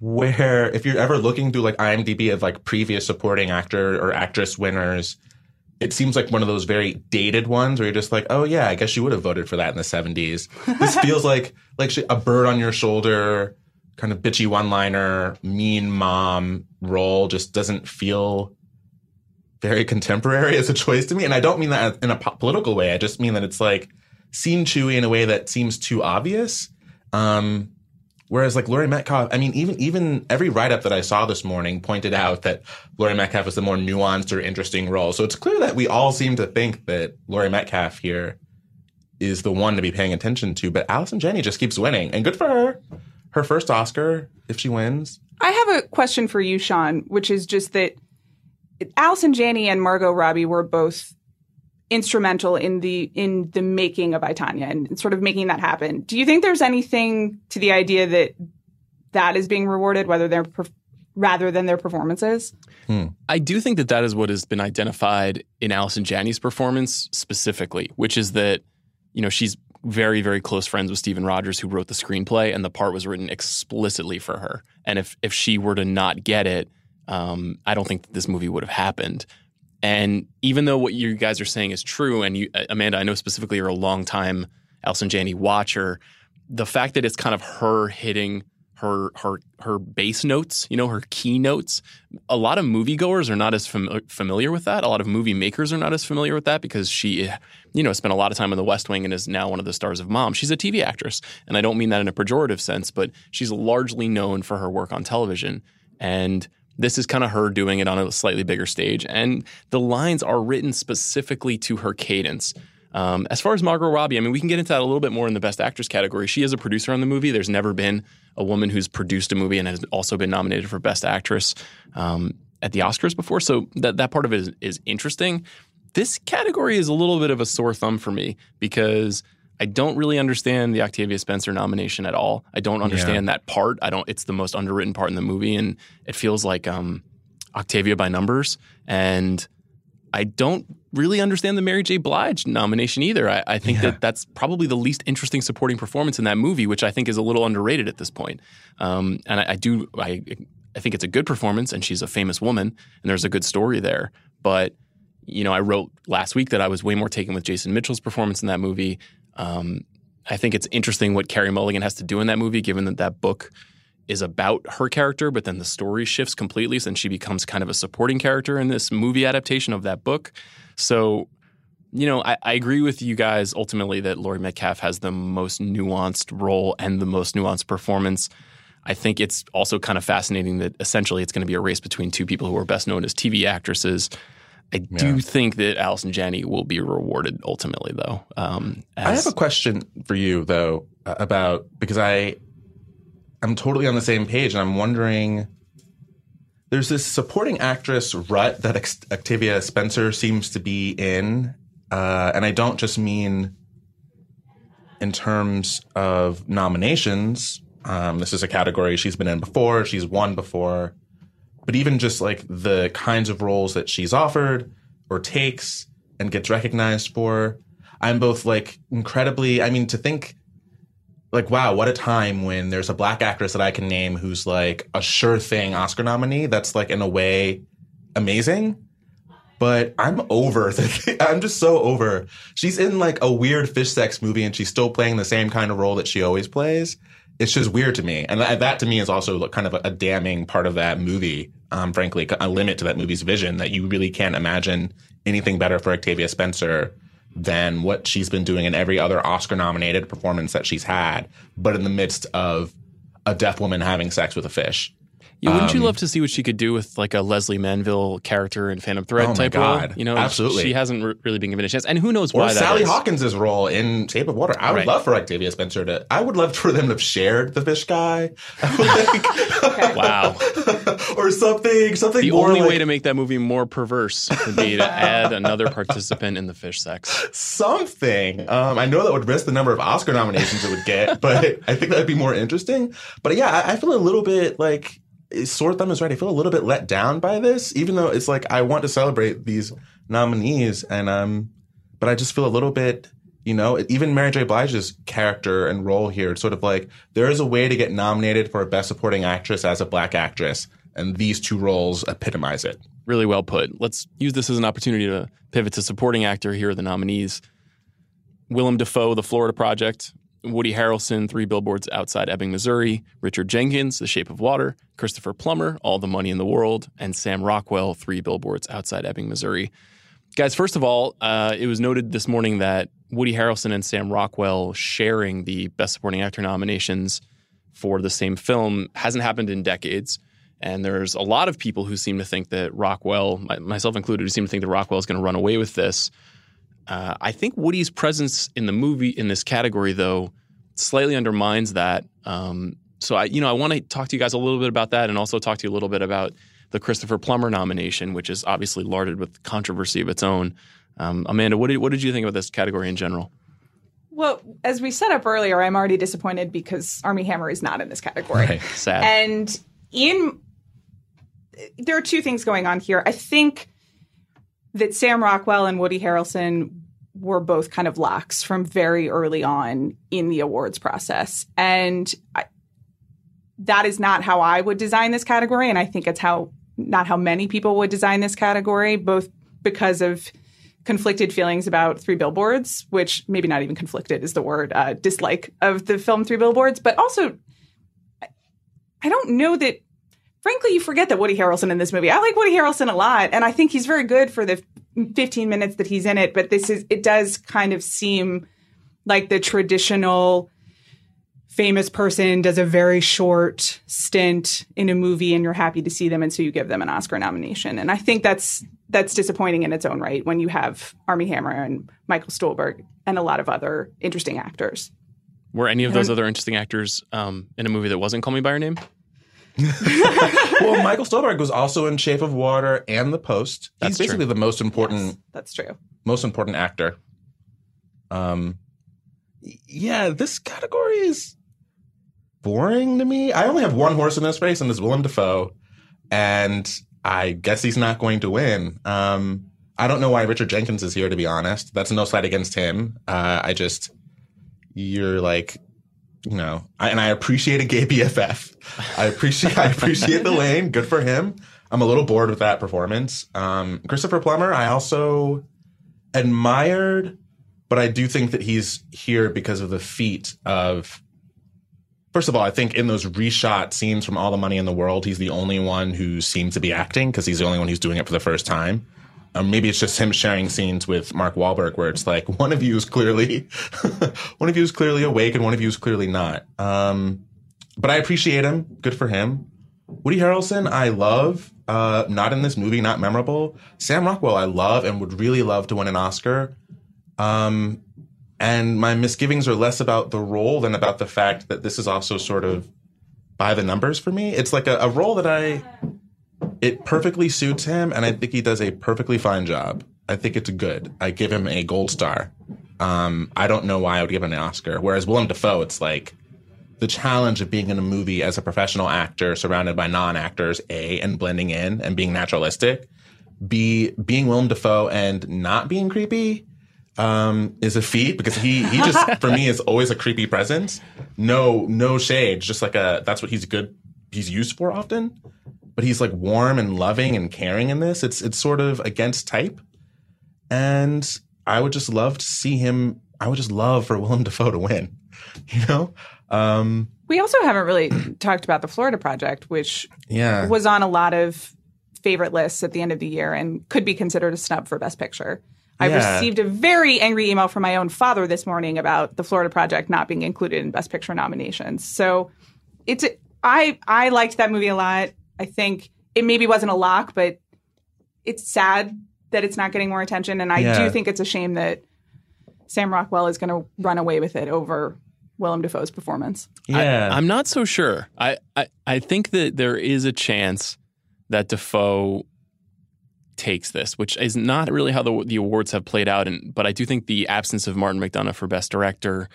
where if you're ever looking through like IMDb of like previous supporting actor or actress winners, it seems like one of those very dated ones where you're just like, oh yeah, I guess you would have voted for that in the 70s. This feels like like a bird on your shoulder, kind of bitchy one-liner, mean mom role just doesn't feel very contemporary as a choice to me. And I don't mean that in a po- political way. I just mean that it's like seen chewy in a way that seems too obvious. Um, whereas like Laurie Metcalf, I mean, even even every write up that I saw this morning pointed out that Laurie Metcalf is the more nuanced or interesting role. So it's clear that we all seem to think that Laurie Metcalf here is the one to be paying attention to. But Allison Janney just keeps winning, and good for her. Her first Oscar, if she wins. I have a question for you, Sean, which is just that Allison Janney and Margot Robbie were both instrumental in the in the making of I Tonya and sort of making that happen. Do you think there's anything to the idea that that is being rewarded, whether they're perf- rather than their performances? Hmm. I do think that that is what has been identified in Allison Janney's performance specifically, which is that, you know, she's very, very close friends with Steven Rogers, who wrote the screenplay, and the part was written explicitly for her. And if if she were to not get it, um, I don't think that this movie would have happened. And even though what you guys are saying is true, and you, Amanda, I know specifically you're a long time Allison Janney watcher, the fact that it's kind of her hitting her her her bass notes, you know, her key notes. A lot of moviegoers are not as fam- familiar with that. A lot of movie makers are not as familiar with that because she, you know, spent a lot of time in The West Wing and is now one of the stars of Mom. She's a TV actress, and I don't mean that in a pejorative sense, but she's largely known for her work on television. And this is kind of her doing it on a slightly bigger stage, and the lines are written specifically to her cadence. Um, as far as Margot Robbie, I mean, we can get into that a little bit more in the Best Actress category. She is a producer on the movie. There's never been a woman who's produced a movie and has also been nominated for Best Actress um, at the Oscars before. So that that part of it is, is interesting. This category is a little bit of a sore thumb for me because I don't really understand the Octavia Spencer nomination at all. I don't understand that part. I don't. It's the most underwritten part in the movie, and it feels like um, Octavia by numbers. And I don't really understand the Mary J. Blige nomination either. I, I think that that's probably the least interesting supporting performance in that movie, which I think is a little underrated at this point. Um, and I, I do, I, I think it's a good performance, and she's a famous woman, and there's a good story there. But you know, I wrote last week that I was way more taken with Jason Mitchell's performance in that movie. Um, I think it's interesting what Carey Mulligan has to do in that movie, given that that book is about her character, but then the story shifts completely, and she becomes kind of a supporting character in this movie adaptation of that book. So, you know, I, I agree with you guys ultimately that Laurie Metcalf has the most nuanced role and the most nuanced performance. I think it's also kind of fascinating that essentially it's going to be a race between two people who are best known as TV actresses. I do think that Allison Janney will be rewarded ultimately, though. Um, I have a question for you though about because I I'm totally on the same page and I'm wondering there's this supporting actress rut that Ex- Octavia Spencer seems to be in uh, and I don't just mean in terms of nominations um, this is a category she's been in before she's won before but even just like the kinds of roles that she's offered or takes and gets recognized for i'm both like incredibly i mean to think like wow what a time when there's a black actress that i can name who's like a sure thing oscar nominee that's like in a way amazing. But i'm over i'm just so over. She's in like a weird fish sex movie and she's still playing the same kind of role that she always plays. It's just weird to me. And that, that to me is also kind of a damning part of that movie um, frankly a limit to that movie's vision that you really can't imagine anything better for octavia spencer than what she's been doing in every other oscar nominated performance that she's had but in the midst of a deaf woman having sex with a fish Yeah, wouldn't you Um, love to see what she could do with like a Lesley Manville character in Phantom Thread Oh my type God. role? You know, Absolutely. She hasn't re- really been given a chance, and who knows or why Sally is. Hawkins' role in Shape of Water. I would Right. love for Octavia Spencer to. I would love for them to have shared the fish guy, like, Wow, or something. Something. the only like way to make that movie more perverse would be to add another participant in the fish sex. something. Um, I know that would risk the number of Oscar nominations it would get, but I think that'd be more interesting. But yeah, I, I feel a little bit like Sword Thumb is right. I feel a little bit let down by this, even though it's like I want to celebrate these nominees, and um, but I just feel a little bit. You know, even Mary J. Blige's character and role here, it's sort of like there is a way to get nominated for a Best Supporting Actress as a Black actress, and these two roles epitomize it. Really well put. Let's use this as an opportunity to pivot to supporting actor. Here are the nominees: Willem Dafoe, The Florida Project; Woody Harrelson, Three Billboards Outside Ebbing, Missouri; Richard Jenkins, The Shape of Water; Christopher Plummer, All the Money in the World; and Sam Rockwell, Three Billboards Outside Ebbing, Missouri. Guys, first of all, uh, it was noted this morning that Woody Harrelson and Sam Rockwell sharing the Best Supporting Actor nominations for the same film hasn't happened in decades. And there's a lot of people who seem to think that Rockwell, myself included, who seem to think that Rockwell is going to run away with this. Uh, I think Woody's presence in the movie in this category, though, slightly undermines that. Um, so I, you know, I want to talk to you guys a little bit about that, and also talk to you a little bit about the Christopher Plummer nomination, which is obviously larded with controversy of its own. Um, Amanda, what did what did you think about this category in general? Well, as we set up earlier, I'm already disappointed because Armie Hammer is not in this category. Right. Sad. And in there are two things going on here. I think that Sam Rockwell and Woody Harrelson were both kind of locks from very early on in the awards process. And I, that is not how I would design this category. And I think it's how not how many people would design this category, both because of conflicted feelings about Three Billboards, which maybe not even conflicted is the word, uh, dislike of the film Three Billboards, but also I don't know that. Frankly, you forget that Woody Harrelson in this movie. I like Woody Harrelson a lot, and I think he's very good for the 15 minutes that he's in it. But this is it does kind of seem like the traditional famous person does a very short stint in a movie, and you're happy to see them, and so you give them an Oscar nomination. And I think that's that's disappointing in its own right when you have Armie Hammer and Michael Stuhlbarg and a lot of other interesting actors. Were any of those other interesting actors um, in a movie that wasn't Call Me by Your Name? well, Michael Stuhlbarg was also in Shape of Water and The Post. He's That's true. basically the most important That's true. most important actor. Um, yeah, this category is boring to me. I only have one horse in this race, and it's Willem Dafoe, and I guess he's not going to win. Um, I don't know why Richard Jenkins is here, to be honest. That's no slight against him. Uh, I just you're like you know, I, and I appreciate a gay BFF. I appreciate I appreciate the lane. Good for him. I'm a little bored with that performance. Um, Christopher Plummer, I also admired, but I do think that he's here because of the feat of. First of all, I think in those reshot scenes from All the Money in the World, he's the only one who seems to be acting because he's the only one who's doing it for the first time. Or maybe it's just him sharing scenes with Mark Wahlberg where it's like one of you is clearly one of you is clearly awake and one of you is clearly not. Um, but I appreciate him. Good for him. Woody Harrelson, I love. Uh, not in this movie, not memorable. Sam Rockwell, I love and would really love to win an Oscar. Um, and my misgivings are less about the role than about the fact that this is also sort of by the numbers for me. It's like a, a role that I, it perfectly suits him, and I think he does a perfectly fine job. I think it's good. I give him a gold star. Um, I don't know why I would give him an Oscar. Whereas Willem Dafoe, it's like the challenge of being in a movie as a professional actor surrounded by non-actors, A, and blending in and being naturalistic. B, being Willem Dafoe and not being creepy um, is a feat because he he just for me is always a creepy presence. No no shade, just like a that's what he's good he's used for often. But he's like warm and loving and caring in this. It's it's sort of against type. And I would just love to see him. I would just love for Willem Dafoe to win. You know. Um, we also haven't really talked about the Florida Project, which yeah. was on a lot of favorite lists at the end of the year and could be considered a snub for Best Picture. I Yeah. received a very angry email from my own father this morning about the Florida Project not being included in Best Picture nominations. So it's I I liked that movie a lot. I think it maybe wasn't a lock, but it's sad that it's not getting more attention, and I Yeah. do think it's a shame that Sam Rockwell is going to run away with it over Willem Dafoe's performance. yeah. I, am not so sure. I, I I think that there is a chance that Dafoe takes this, which is not really how the the awards have played out. And but I do think the absence of Martin McDonagh for Best Director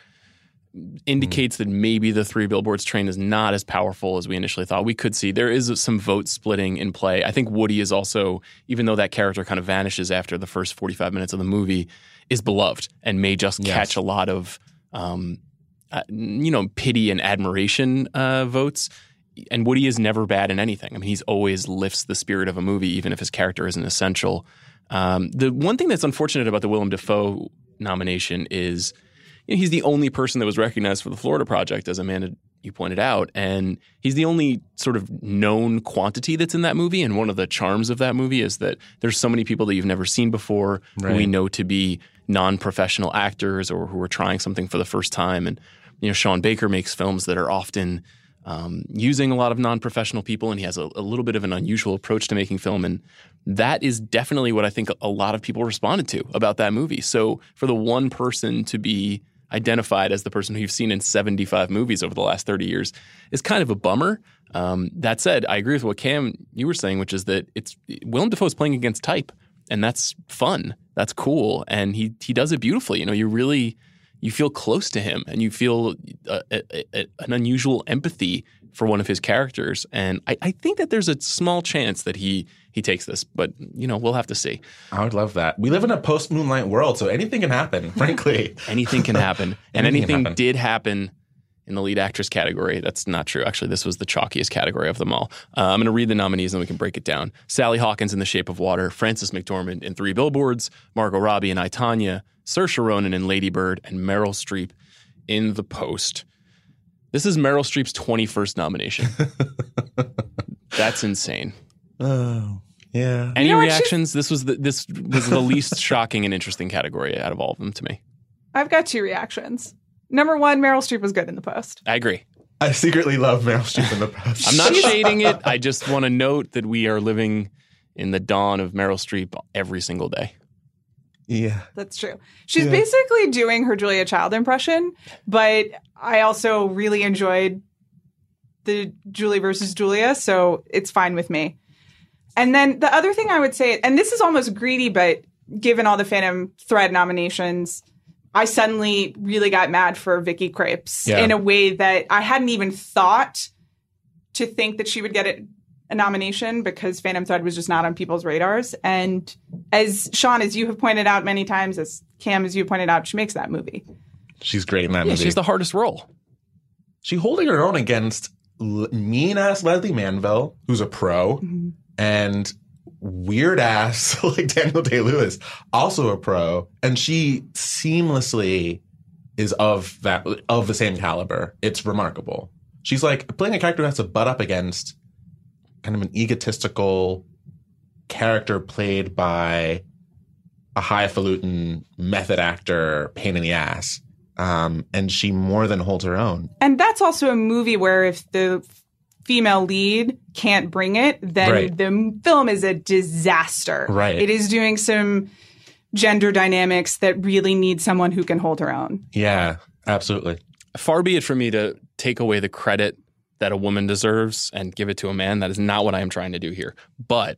indicates that maybe the Three Billboards train is not as powerful as we initially thought. We could see there is some vote splitting in play. I think Woody is also, even though that character kind of vanishes after the first 45 minutes of the movie, is beloved and may just Yes. catch a lot of, um, uh, you know, pity and admiration uh, votes. And Woody is never bad in anything. I mean, he's always lifts the spirit of a movie, even if his character isn't essential. Um, the one thing that's unfortunate about the Willem Dafoe nomination is you know, he's the only person that was recognized for the Florida Project, as Amanda you pointed out, and he's the only sort of known quantity that's in that movie. And one of the charms of that movie is that there's so many people that you've never seen before who we know to be non-professional actors or who are trying something for the first time. And you know, Sean Baker makes films that are often um, using a lot of non-professional people, and he has a, a little bit of an unusual approach to making film, and that is definitely what I think a lot of people responded to about that movie. So for the one person to be identified as the person who you've seen in 75 movies over the last 30 years is kind of a bummer. Um, that said, I agree with what K you were saying, which is that it's Willem Dafoe is playing against type, and that's fun. That's cool, and he he does it beautifully. You know, you really you feel close to him, and you feel a, a, a, an unusual empathy for one of his characters. And I, I think that there's a small chance that he he takes this, but you know, we'll have to see. I would love that. We live in a post Moonlight world, so anything can happen. Frankly, Anything can happen, and Anything happen. did happen in the lead actress category. That's not true. Actually, this was the chalkiest category of them all. Uh, I'm going to read the nominees and we can break it down. Sally Hawkins in The Shape of Water, Frances McDormand in Three Billboards, Margot Robbie in I, Tonya, Saoirse Ronan in Lady Bird, and Meryl Streep in The Post. This is Meryl Streep's 21st nomination. That's insane. Oh yeah. Any know what? She's- reactions? This was the, this was the least shocking and interesting category out of all of them to me. I've got two reactions. Number one, Meryl Streep was good in the post. I agree. I secretly love Meryl Streep in the post. I'm not shading it. I just want to note that we are living in the dawn of Meryl Streep every single day. Yeah. That's true. She's Yeah. basically doing her Julia Child impression, but I also really enjoyed the Julie versus Julia, so it's fine with me. And then the other thing I would say, and this is almost greedy, but given all the Phantom Thread nominations, I suddenly really got mad for Vicky Krieps Yeah. in a way that I hadn't even thought to think that she would get it, a nomination because Phantom Thread was just not on people's radars. And as Sean, as you have pointed out many times, as K, as you pointed out, she makes that movie. She's great in that Yeah, movie. She's the hardest role. she holding her own against mean ass Lesley Manville, who's a pro, mm-hmm. And weird ass like Daniel Day Lewis, also a pro, and she seamlessly is of that of the same caliber. It's remarkable. She's like playing a character who has to butt up against kind of an egotistical character played by a highfalutin method actor, pain in the ass. Um, and she more than holds her own. And that's also a movie where if the female lead can't bring it, then Right. the film is a disaster. Right. It is doing some gender dynamics that really need someone who can hold her own. Yeah, absolutely. Far be it for me to take away the credit that a woman deserves and give it to a man. That is not what I am trying to do here. But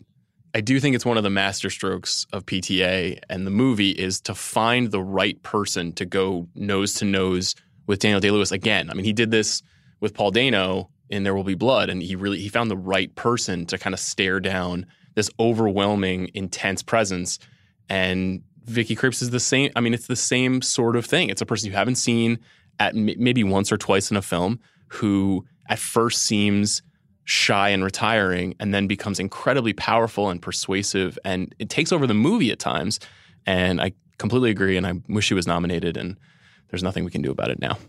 I do think it's one of the masterstrokes of PTA and the movie is to find the right person to go nose to nose with Daniel Day Lewis again. I mean, he did this with Paul Dano in There Will Be Blood, and he really he found the right person to kind of stare down this overwhelming, intense presence. And Vicky Krieps is the same. I mean, it's the same sort of thing. It's a person you haven't seen at m- maybe once or twice in a film who at first seems shy and retiring and then becomes incredibly powerful and persuasive and it takes over the movie at times and i completely agree and i wish she was nominated and there's nothing we can do about it now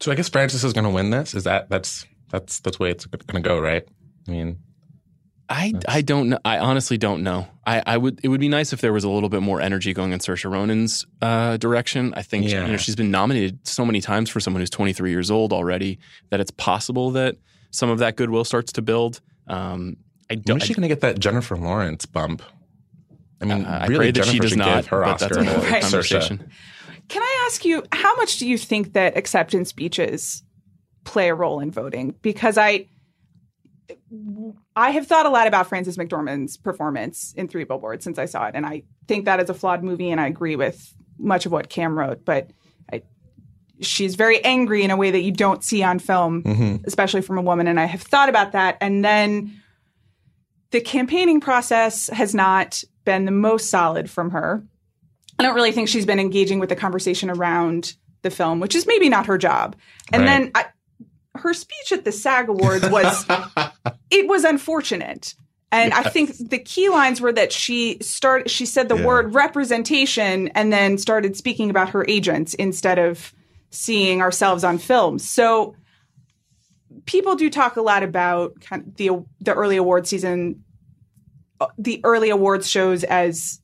So I guess Frances is going to win this. Is that that's that's that's the way it's going to go, right? I mean, I, I don't know. I honestly don't know. I, I would it would be nice if there was a little bit more energy going in Saoirse Ronan's uh, direction. I think Yeah. you know she's been nominated so many times for someone who's 23 years old already that it's possible that some of that goodwill starts to build. Um, I don't. is she going to get that Jennifer Lawrence bump? I mean, I, I really, pray that Jennifer she does not. give her but Oscar that's another to Right. Saoirse. conversation. Can I ask you, how much do you think that acceptance speeches play a role in voting? Because I, I have thought a lot about Frances McDormand's performance in Three Billboards since I saw it, and I think that is a flawed movie, and I agree with much of what K wrote. But I, she's very angry in a way that you don't see on film, mm-hmm. especially from a woman. And I have thought about that, and then the campaigning process has not been the most solid from her. I don't really think she's been engaging with the conversation around the film, which is maybe not her job. And Right. then I, her speech at the SAG Awards was it was unfortunate. And I think the key lines were that she started she said the Yeah. word representation and then started speaking about her agents instead of seeing ourselves on film. So people do talk a lot about kind of the the early award season uh, the early awards shows as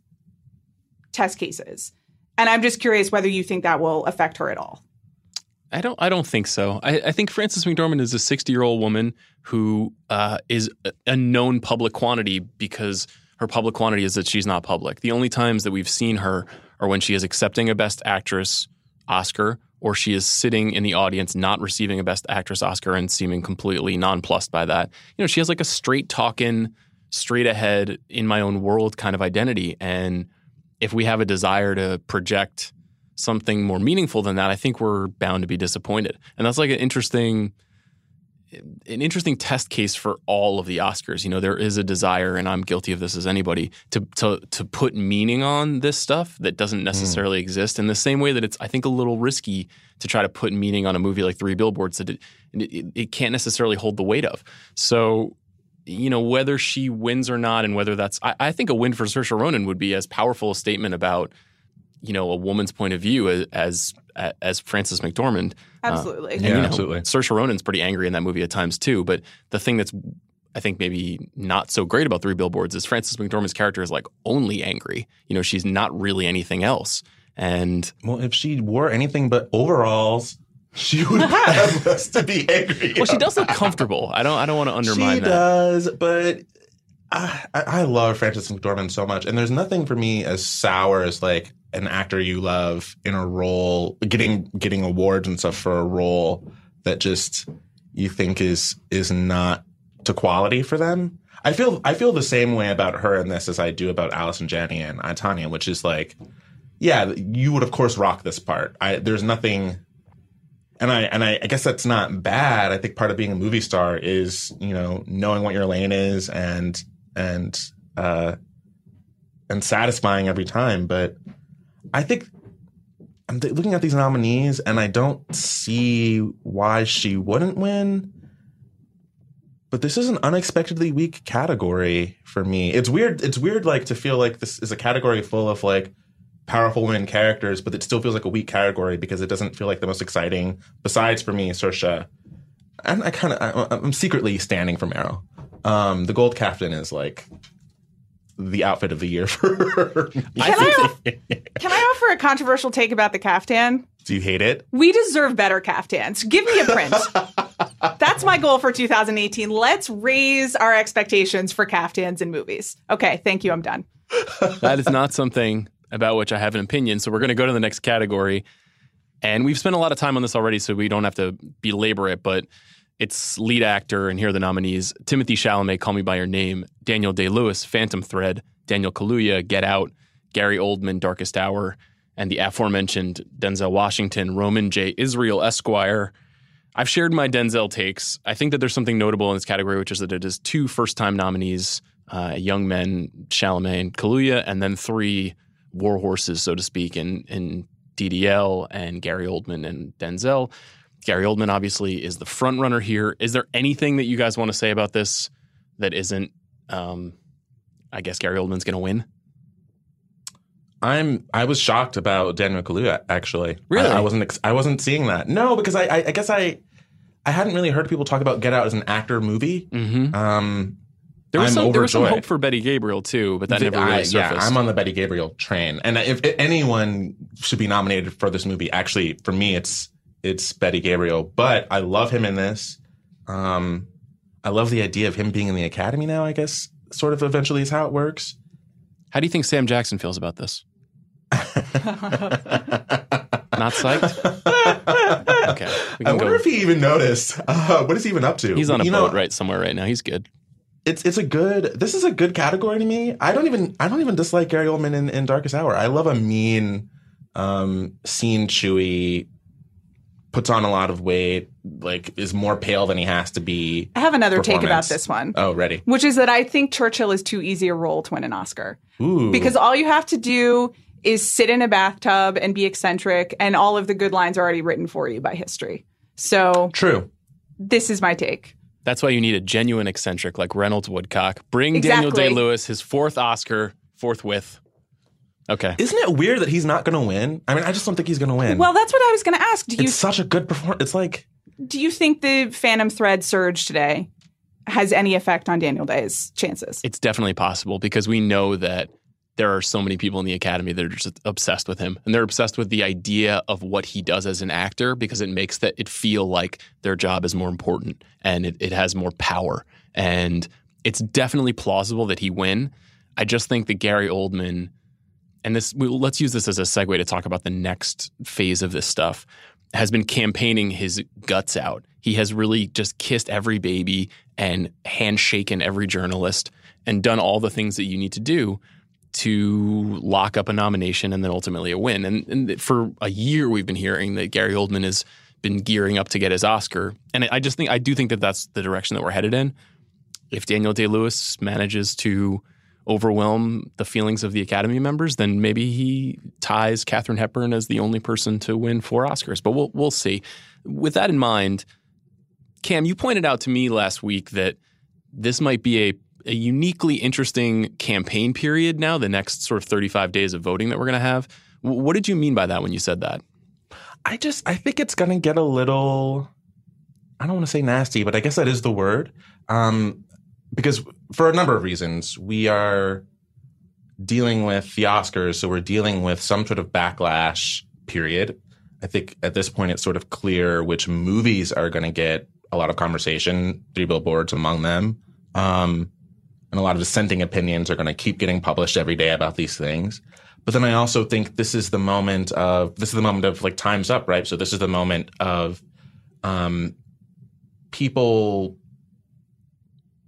test cases. And I'm just curious whether you think that will affect her at all. I don't. I don't think so. I, I think Frances McDormand is a 60 year old woman who uh, is a- known public quantity because her public quantity is that she's not public. The only times that we've seen her are when she is accepting a Best Actress Oscar or she is sitting in the audience not receiving a Best Actress Oscar and seeming completely nonplussed by that. You know, she has like a straight talking, straight ahead, in my own world kind of identity. And if we have a desire to project something more meaningful than that, I think we're bound to be disappointed. And that's like an interesting an interesting test case for all of the Oscars. You know, there is a desire, and I'm guilty of this as anybody, to to to put meaning on this stuff that doesn't hmm. necessarily exist. In the same way that it's, I think, a little risky to try to put meaning on a movie like Three Billboards that it, it, it can't necessarily hold the weight of. So you know, whether she wins or not, and whether that's, I, I think a win for Saoirse Ronan would be as powerful a statement about, you know, a woman's point of view as as, as Frances McDormand. Uh, Absolutely. and, Yeah, you know, absolutely. Saoirse Ronan's pretty angry in that movie at times too. But the thing that's, I think, maybe not so great about Three Billboards is Frances McDormand's character is like only angry. You know, she's not really anything else. And Well, if she wore anything but overalls, she would have us to be angry. well, she does look comfortable. I don't. I don't want to undermine she that. does, but I, I love Frances McDormand so much, and there's nothing for me as sour as like an actor you love in a role, getting getting awards and stuff for a role that just you think is is not to quality for them. I feel I feel the same way about her in this as I do about Allison Janney and Tonya, which is like, yeah, you would of course rock this part. I there's nothing and I and I, I guess that's not bad. I think part of being a movie star is you know knowing what your lane is and and uh, and satisfying every time. But I think I'm th- looking at these nominees and I don't see why she wouldn't win. But this is an unexpectedly weak category for me. It's weird. It's weird, like to feel like this is a category full of like powerful women characters, but it still feels like a weak category because it doesn't feel like the most exciting. Besides, for me, Saoirse, and I kind of I'm secretly standing for Meryl. Um, the gold caftan is like the outfit of the year for her. Can I, can I offer a controversial take about the caftan? Do you hate it? We deserve better caftans. Give me a print. That's my goal for 2018. Let's raise our expectations for caftans in movies. Okay, thank you. I'm done. that is not something about which I have an opinion. So we're going to go to the next category. And we've spent a lot of time on this already, so we don't have to belabor it, but it's lead actor, and here are the nominees Timothée Chalamet, Call Me By Your Name, Daniel Day Lewis, Phantom Thread, Daniel Kaluuya, Get Out, Gary Oldman, Darkest Hour, and the aforementioned Denzel Washington, Roman J. Israel Esquire. I've shared my Denzel takes. I think that there's something notable in this category, which is that it is two first time nominees, uh, young men, Chalamet and Kaluuya, and then three war horses, so to speak, in, in DDL and Gary Oldman and Denzel. Gary Oldman obviously is the front runner here. Is there anything that you guys want to say about this that isn't? Um, I guess Gary Oldman's going to win. I'm I was shocked about Daniel Kaluuya actually. Really? I, I wasn't ex- I wasn't seeing that. No, because I, I I guess I I hadn't really heard people talk about Get Out as an actor movie. Mm-hmm. Um, There was, I'm some, there was some hope for Betty Gabriel too, but that The- never really I- surfaced. Yeah, I'm on the Betty Gabriel train, and if, if anyone should be nominated for this movie, actually, for me, it's it's Betty Gabriel. But I love him in this. Um, I love the idea of him being in the Academy now. I guess sort of eventually is how it works. How do you think Sam Jackson feels about this? Not psyched. Okay, I wonder go. if he even noticed. Uh, what is he even up to? He's on a You boat know, right somewhere right now. He's good. It's it's a good. This is a good category to me. I don't even I don't even dislike Gary Oldman in, in Darkest Hour. I love a mean, um, scene chewy, puts on a lot of weight, like is more pale than he has to be. I have another take about this one, Oh, ready. which is that I think Churchill is too easy a role to win an Oscar. Ooh, Because all you have to do is sit in a bathtub and be eccentric, and all of the good lines are already written for you by history. So true. this is my take. That's why you need a genuine eccentric like Reynolds Woodcock. Bring Daniel Day Lewis his fourth Oscar forthwith. Okay. Isn't it weird that he's not going to win? I mean, I just don't think he's going to win. Well, that's what I was going to ask. Do you it's such a good performance. It's like do you think the Phantom Thread surge today has any effect on Daniel Day's chances? It's definitely possible because we know that there are so many people in the academy that are just obsessed with him. And they're obsessed with the idea of what he does as an actor because it makes that it feel like their job is more important and it, it has more power. And it's definitely plausible that he win. I just think that gary oldman and this we, let's use this as a segue to talk about the next phase of this stuff has been campaigning his guts out. He has really just kissed every baby and handshaken every journalist and done all the things that you need to do to lock up a nomination and then ultimately a win. And, and for a year, we've been hearing that Gary Oldman has been gearing up to get his Oscar. And I just think, I do think that that's the direction that we're headed in. If Daniel Day Lewis manages to overwhelm the feelings of the Academy members, then maybe he ties Katharine Hepburn as the only person to win four Oscars. But we'll, we'll see. With that in mind, K, you pointed out to me last week that this might be a, a uniquely interesting campaign period now, the next sort of 35 days of voting that we're going to have. What did you mean by that when you said that? I just I think it's gonna get a little I don't want to say nasty, but I guess that is the word. Um, because for a number of reasons, we are dealing with the Oscars, so we're dealing with some sort of backlash period. I think at this point it's sort of clear which movies are going to get a lot of conversation, three billboards among them. Um, and a lot of dissenting opinions are going to keep getting published every day about these things. But then I also think this is the moment of this is the moment of like time's up, right? So this is the moment of um, people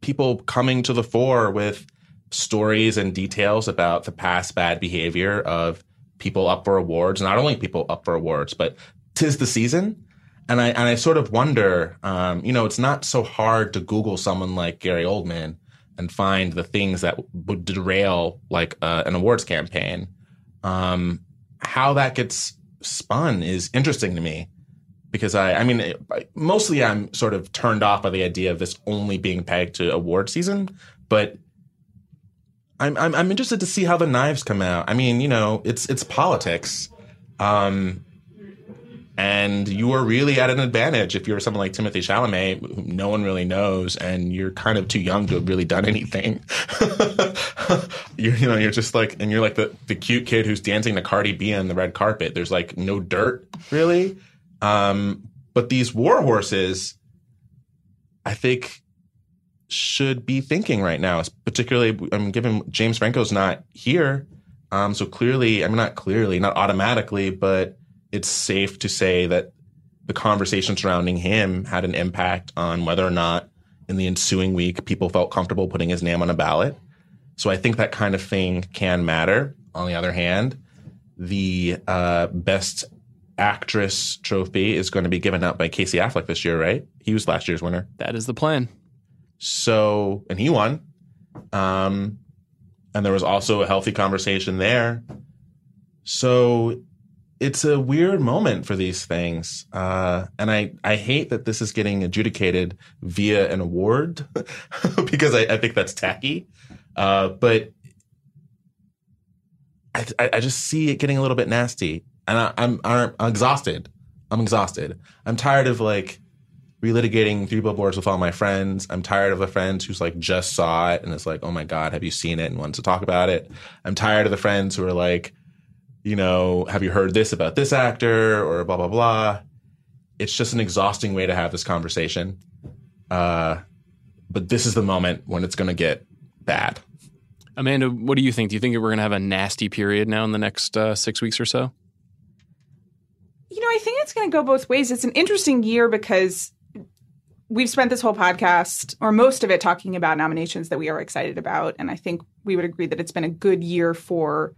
people coming to the fore with stories and details about the past bad behavior of people up for awards. Not only people up for awards, but tis the season. And I and I sort of wonder, um, you know, it's not so hard to Google someone like Gary Oldman and find the things that would derail like uh, an awards campaign. Um, how that gets spun is interesting to me because I, I mean, it, mostly I'm sort of turned off by the idea of this only being pegged to award season, but I'm, I'm, I'm interested to see how the knives come out. I mean, you know, it's, it's politics. Um, and you are really at an advantage if you're someone like Timothée Chalamet, who no one really knows, and you're kind of too young to have really done anything. you're, you know, you're just like, and you're like the, the cute kid who's dancing to Cardi B on the red carpet. There's like no dirt really. Um, but these war horses, I think should be thinking right now, particularly I'm given James Franco's not here. Um, so clearly, I mean, not clearly, not automatically, but it's safe to say that the conversation surrounding him had an impact on whether or not in the ensuing week people felt comfortable putting his name on a ballot. So I think that kind of thing can matter. On the other hand, the uh, best actress trophy is going to be given out by Casey Affleck this year, right? He was last year's winner. That is the plan. So, and he won. Um, and there was also a healthy conversation there. So it's a weird moment for these things. Uh, and I, I hate that this is getting adjudicated via an award because I, I, think that's tacky. Uh, but I, I just see it getting a little bit nasty. And I, I'm, I'm exhausted. I'm exhausted. I'm tired of like relitigating three billboards with all my friends. I'm tired of the friends who's like just saw it and it's like, oh my God, have you seen it and wants to talk about it. I'm tired of the friends who are like, you know, have you heard this about this actor or blah, blah, blah. It's just an exhausting way to have this conversation. Uh, but this is the moment when it's going to get bad. Amanda, what do you think? Do you think we're going to have a nasty period now in the next uh, six weeks or so? You know, I think it's going to go both ways. It's an interesting year because we've spent this whole podcast, or most of it, talking about nominations that we are excited about. And I think we would agree that it's been a good year for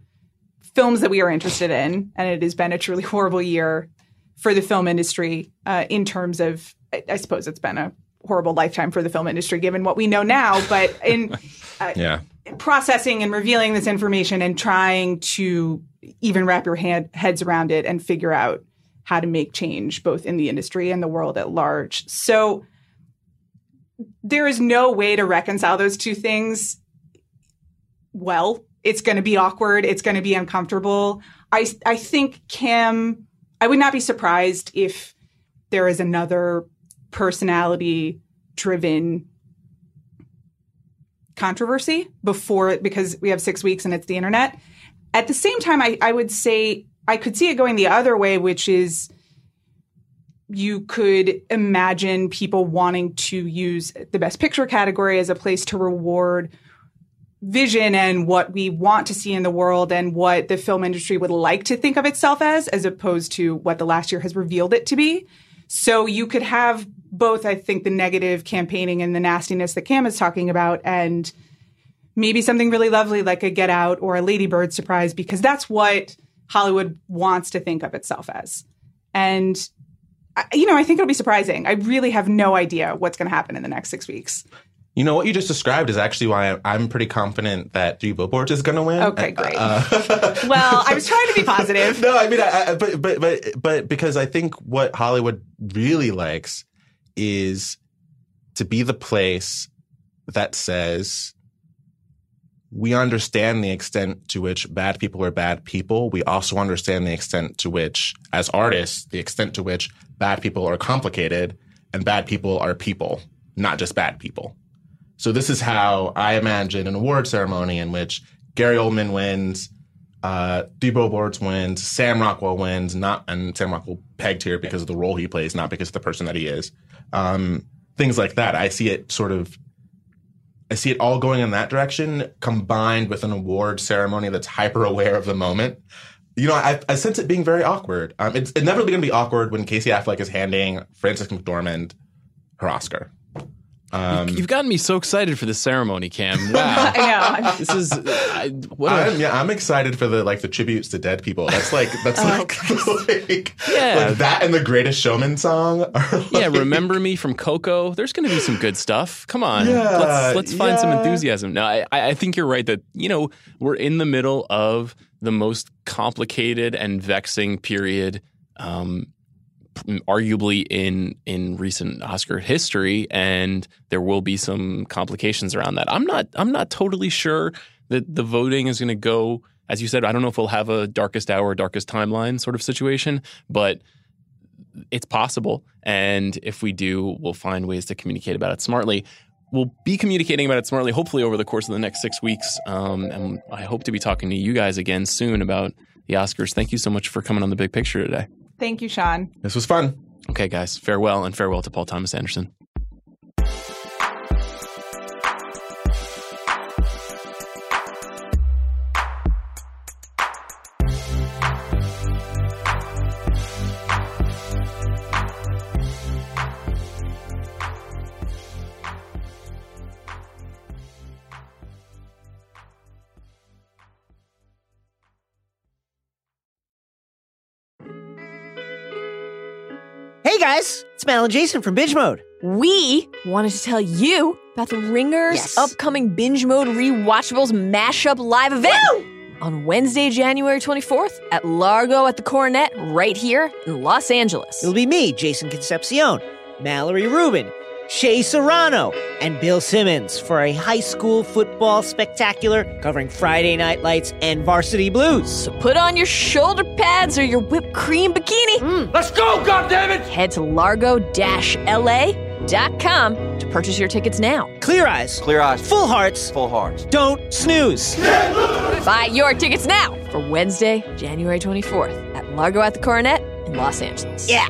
films that we are interested in. And it has been a truly horrible year for the film industry uh, in terms of, I, I, suppose it's been a horrible lifetime for the film industry given what we know now. But in uh, yeah. processing and revealing this information and trying to even wrap your hand, heads around it and figure out how to make change both in the industry and the world at large. So, there is no way to reconcile those two things well. It's going to be awkward. It's going to be uncomfortable. I, I think K, I would not be surprised if there is another personality driven controversy before because we have six weeks and it's the internet. At the same time, I, I would say I could see it going the other way, which is you could imagine people wanting to use the best picture category as a place to reward vision and what we want to see in the world and what the film industry would like to think of itself as, as opposed to what the last year has revealed it to be. So you could have both, I think, the negative campaigning and the nastiness that K is talking about, and maybe something really lovely like a Get Out or a Ladybird surprise, because that's what Hollywood wants to think of itself as. And you know, I think it'll be surprising. I really have no idea what's going to happen in the next six weeks. You know what you just described is actually why I'm pretty confident that Three Billboards is going to win. Okay, great. Uh, well, I was trying to be positive. no, I mean, I, I, but but but but because I think what Hollywood really likes is to be the place that says we understand the extent to which bad people are bad people. We also understand the extent to which, as artists, the extent to which bad people are complicated and bad people are people, not just bad people. So this is how I imagine an award ceremony in which Gary Oldman wins, uh, Three Billboards wins, Sam Rockwell wins, not and Sam Rockwell pegged here because of the role he plays, not because of the person that he is. Um, things like that. I see it sort of I see it all going in that direction combined with an award ceremony that's hyper aware of the moment you know, I, I sense it being very awkward. Um, it's inevitably going to be awkward when Casey Affleck is handing Frances McDormand her Oscar. Um, You've gotten me so excited for the ceremony, K. Wow, I know. This is I, what a, I'm, yeah. I'm excited for the like the tributes to dead people. That's like that's oh, like, like, yeah, like that and the Greatest Showman song. Like, yeah, remember me from Coco. There's going to be some good stuff. Come on, yeah, let's let's find yeah. some enthusiasm. No, I I think you're right that you know we're in the middle of the most complicated and vexing period um, arguably in in recent Oscar history, and there will be some complications around that. I'm not I'm not totally sure that the voting is going to go. As you said, I don't know if we'll have a darkest hour, darkest timeline sort of situation, but it's possible. And if we do, we'll find ways to communicate about it smartly. We'll be communicating about it smartly, hopefully, over the course of the next six weeks. Um, and I hope to be talking to you guys again soon about the Oscars. Thank you so much for coming on the big picture today. Thank you, Sean. This was fun. Okay, guys, farewell and farewell to Paul Thomas Anderson. Guys, it's Mal and Jason from Binge Mode. We wanted to tell you about the Ringer's Yes. upcoming Binge Mode Rewatchables Mashup Live event on Wednesday, January 24th at Largo at the Coronet, right here in Los Angeles. It'll be me, Jason Concepcion, Mallory Rubin, Shea Serrano, and Bill Simmons for a high school football spectacular covering Friday Night Lights and Varsity Blues. So put on your shoulder pads or your whipped cream bikini. Mm. Let's go, goddammit! Head to largo-la.com to purchase your tickets now. Clear eyes, Clear eyes. full hearts, Full hearts. don't snooze. Buy your tickets now for Wednesday, January 24th at Largo at the Coronet in Los Angeles. Yeah.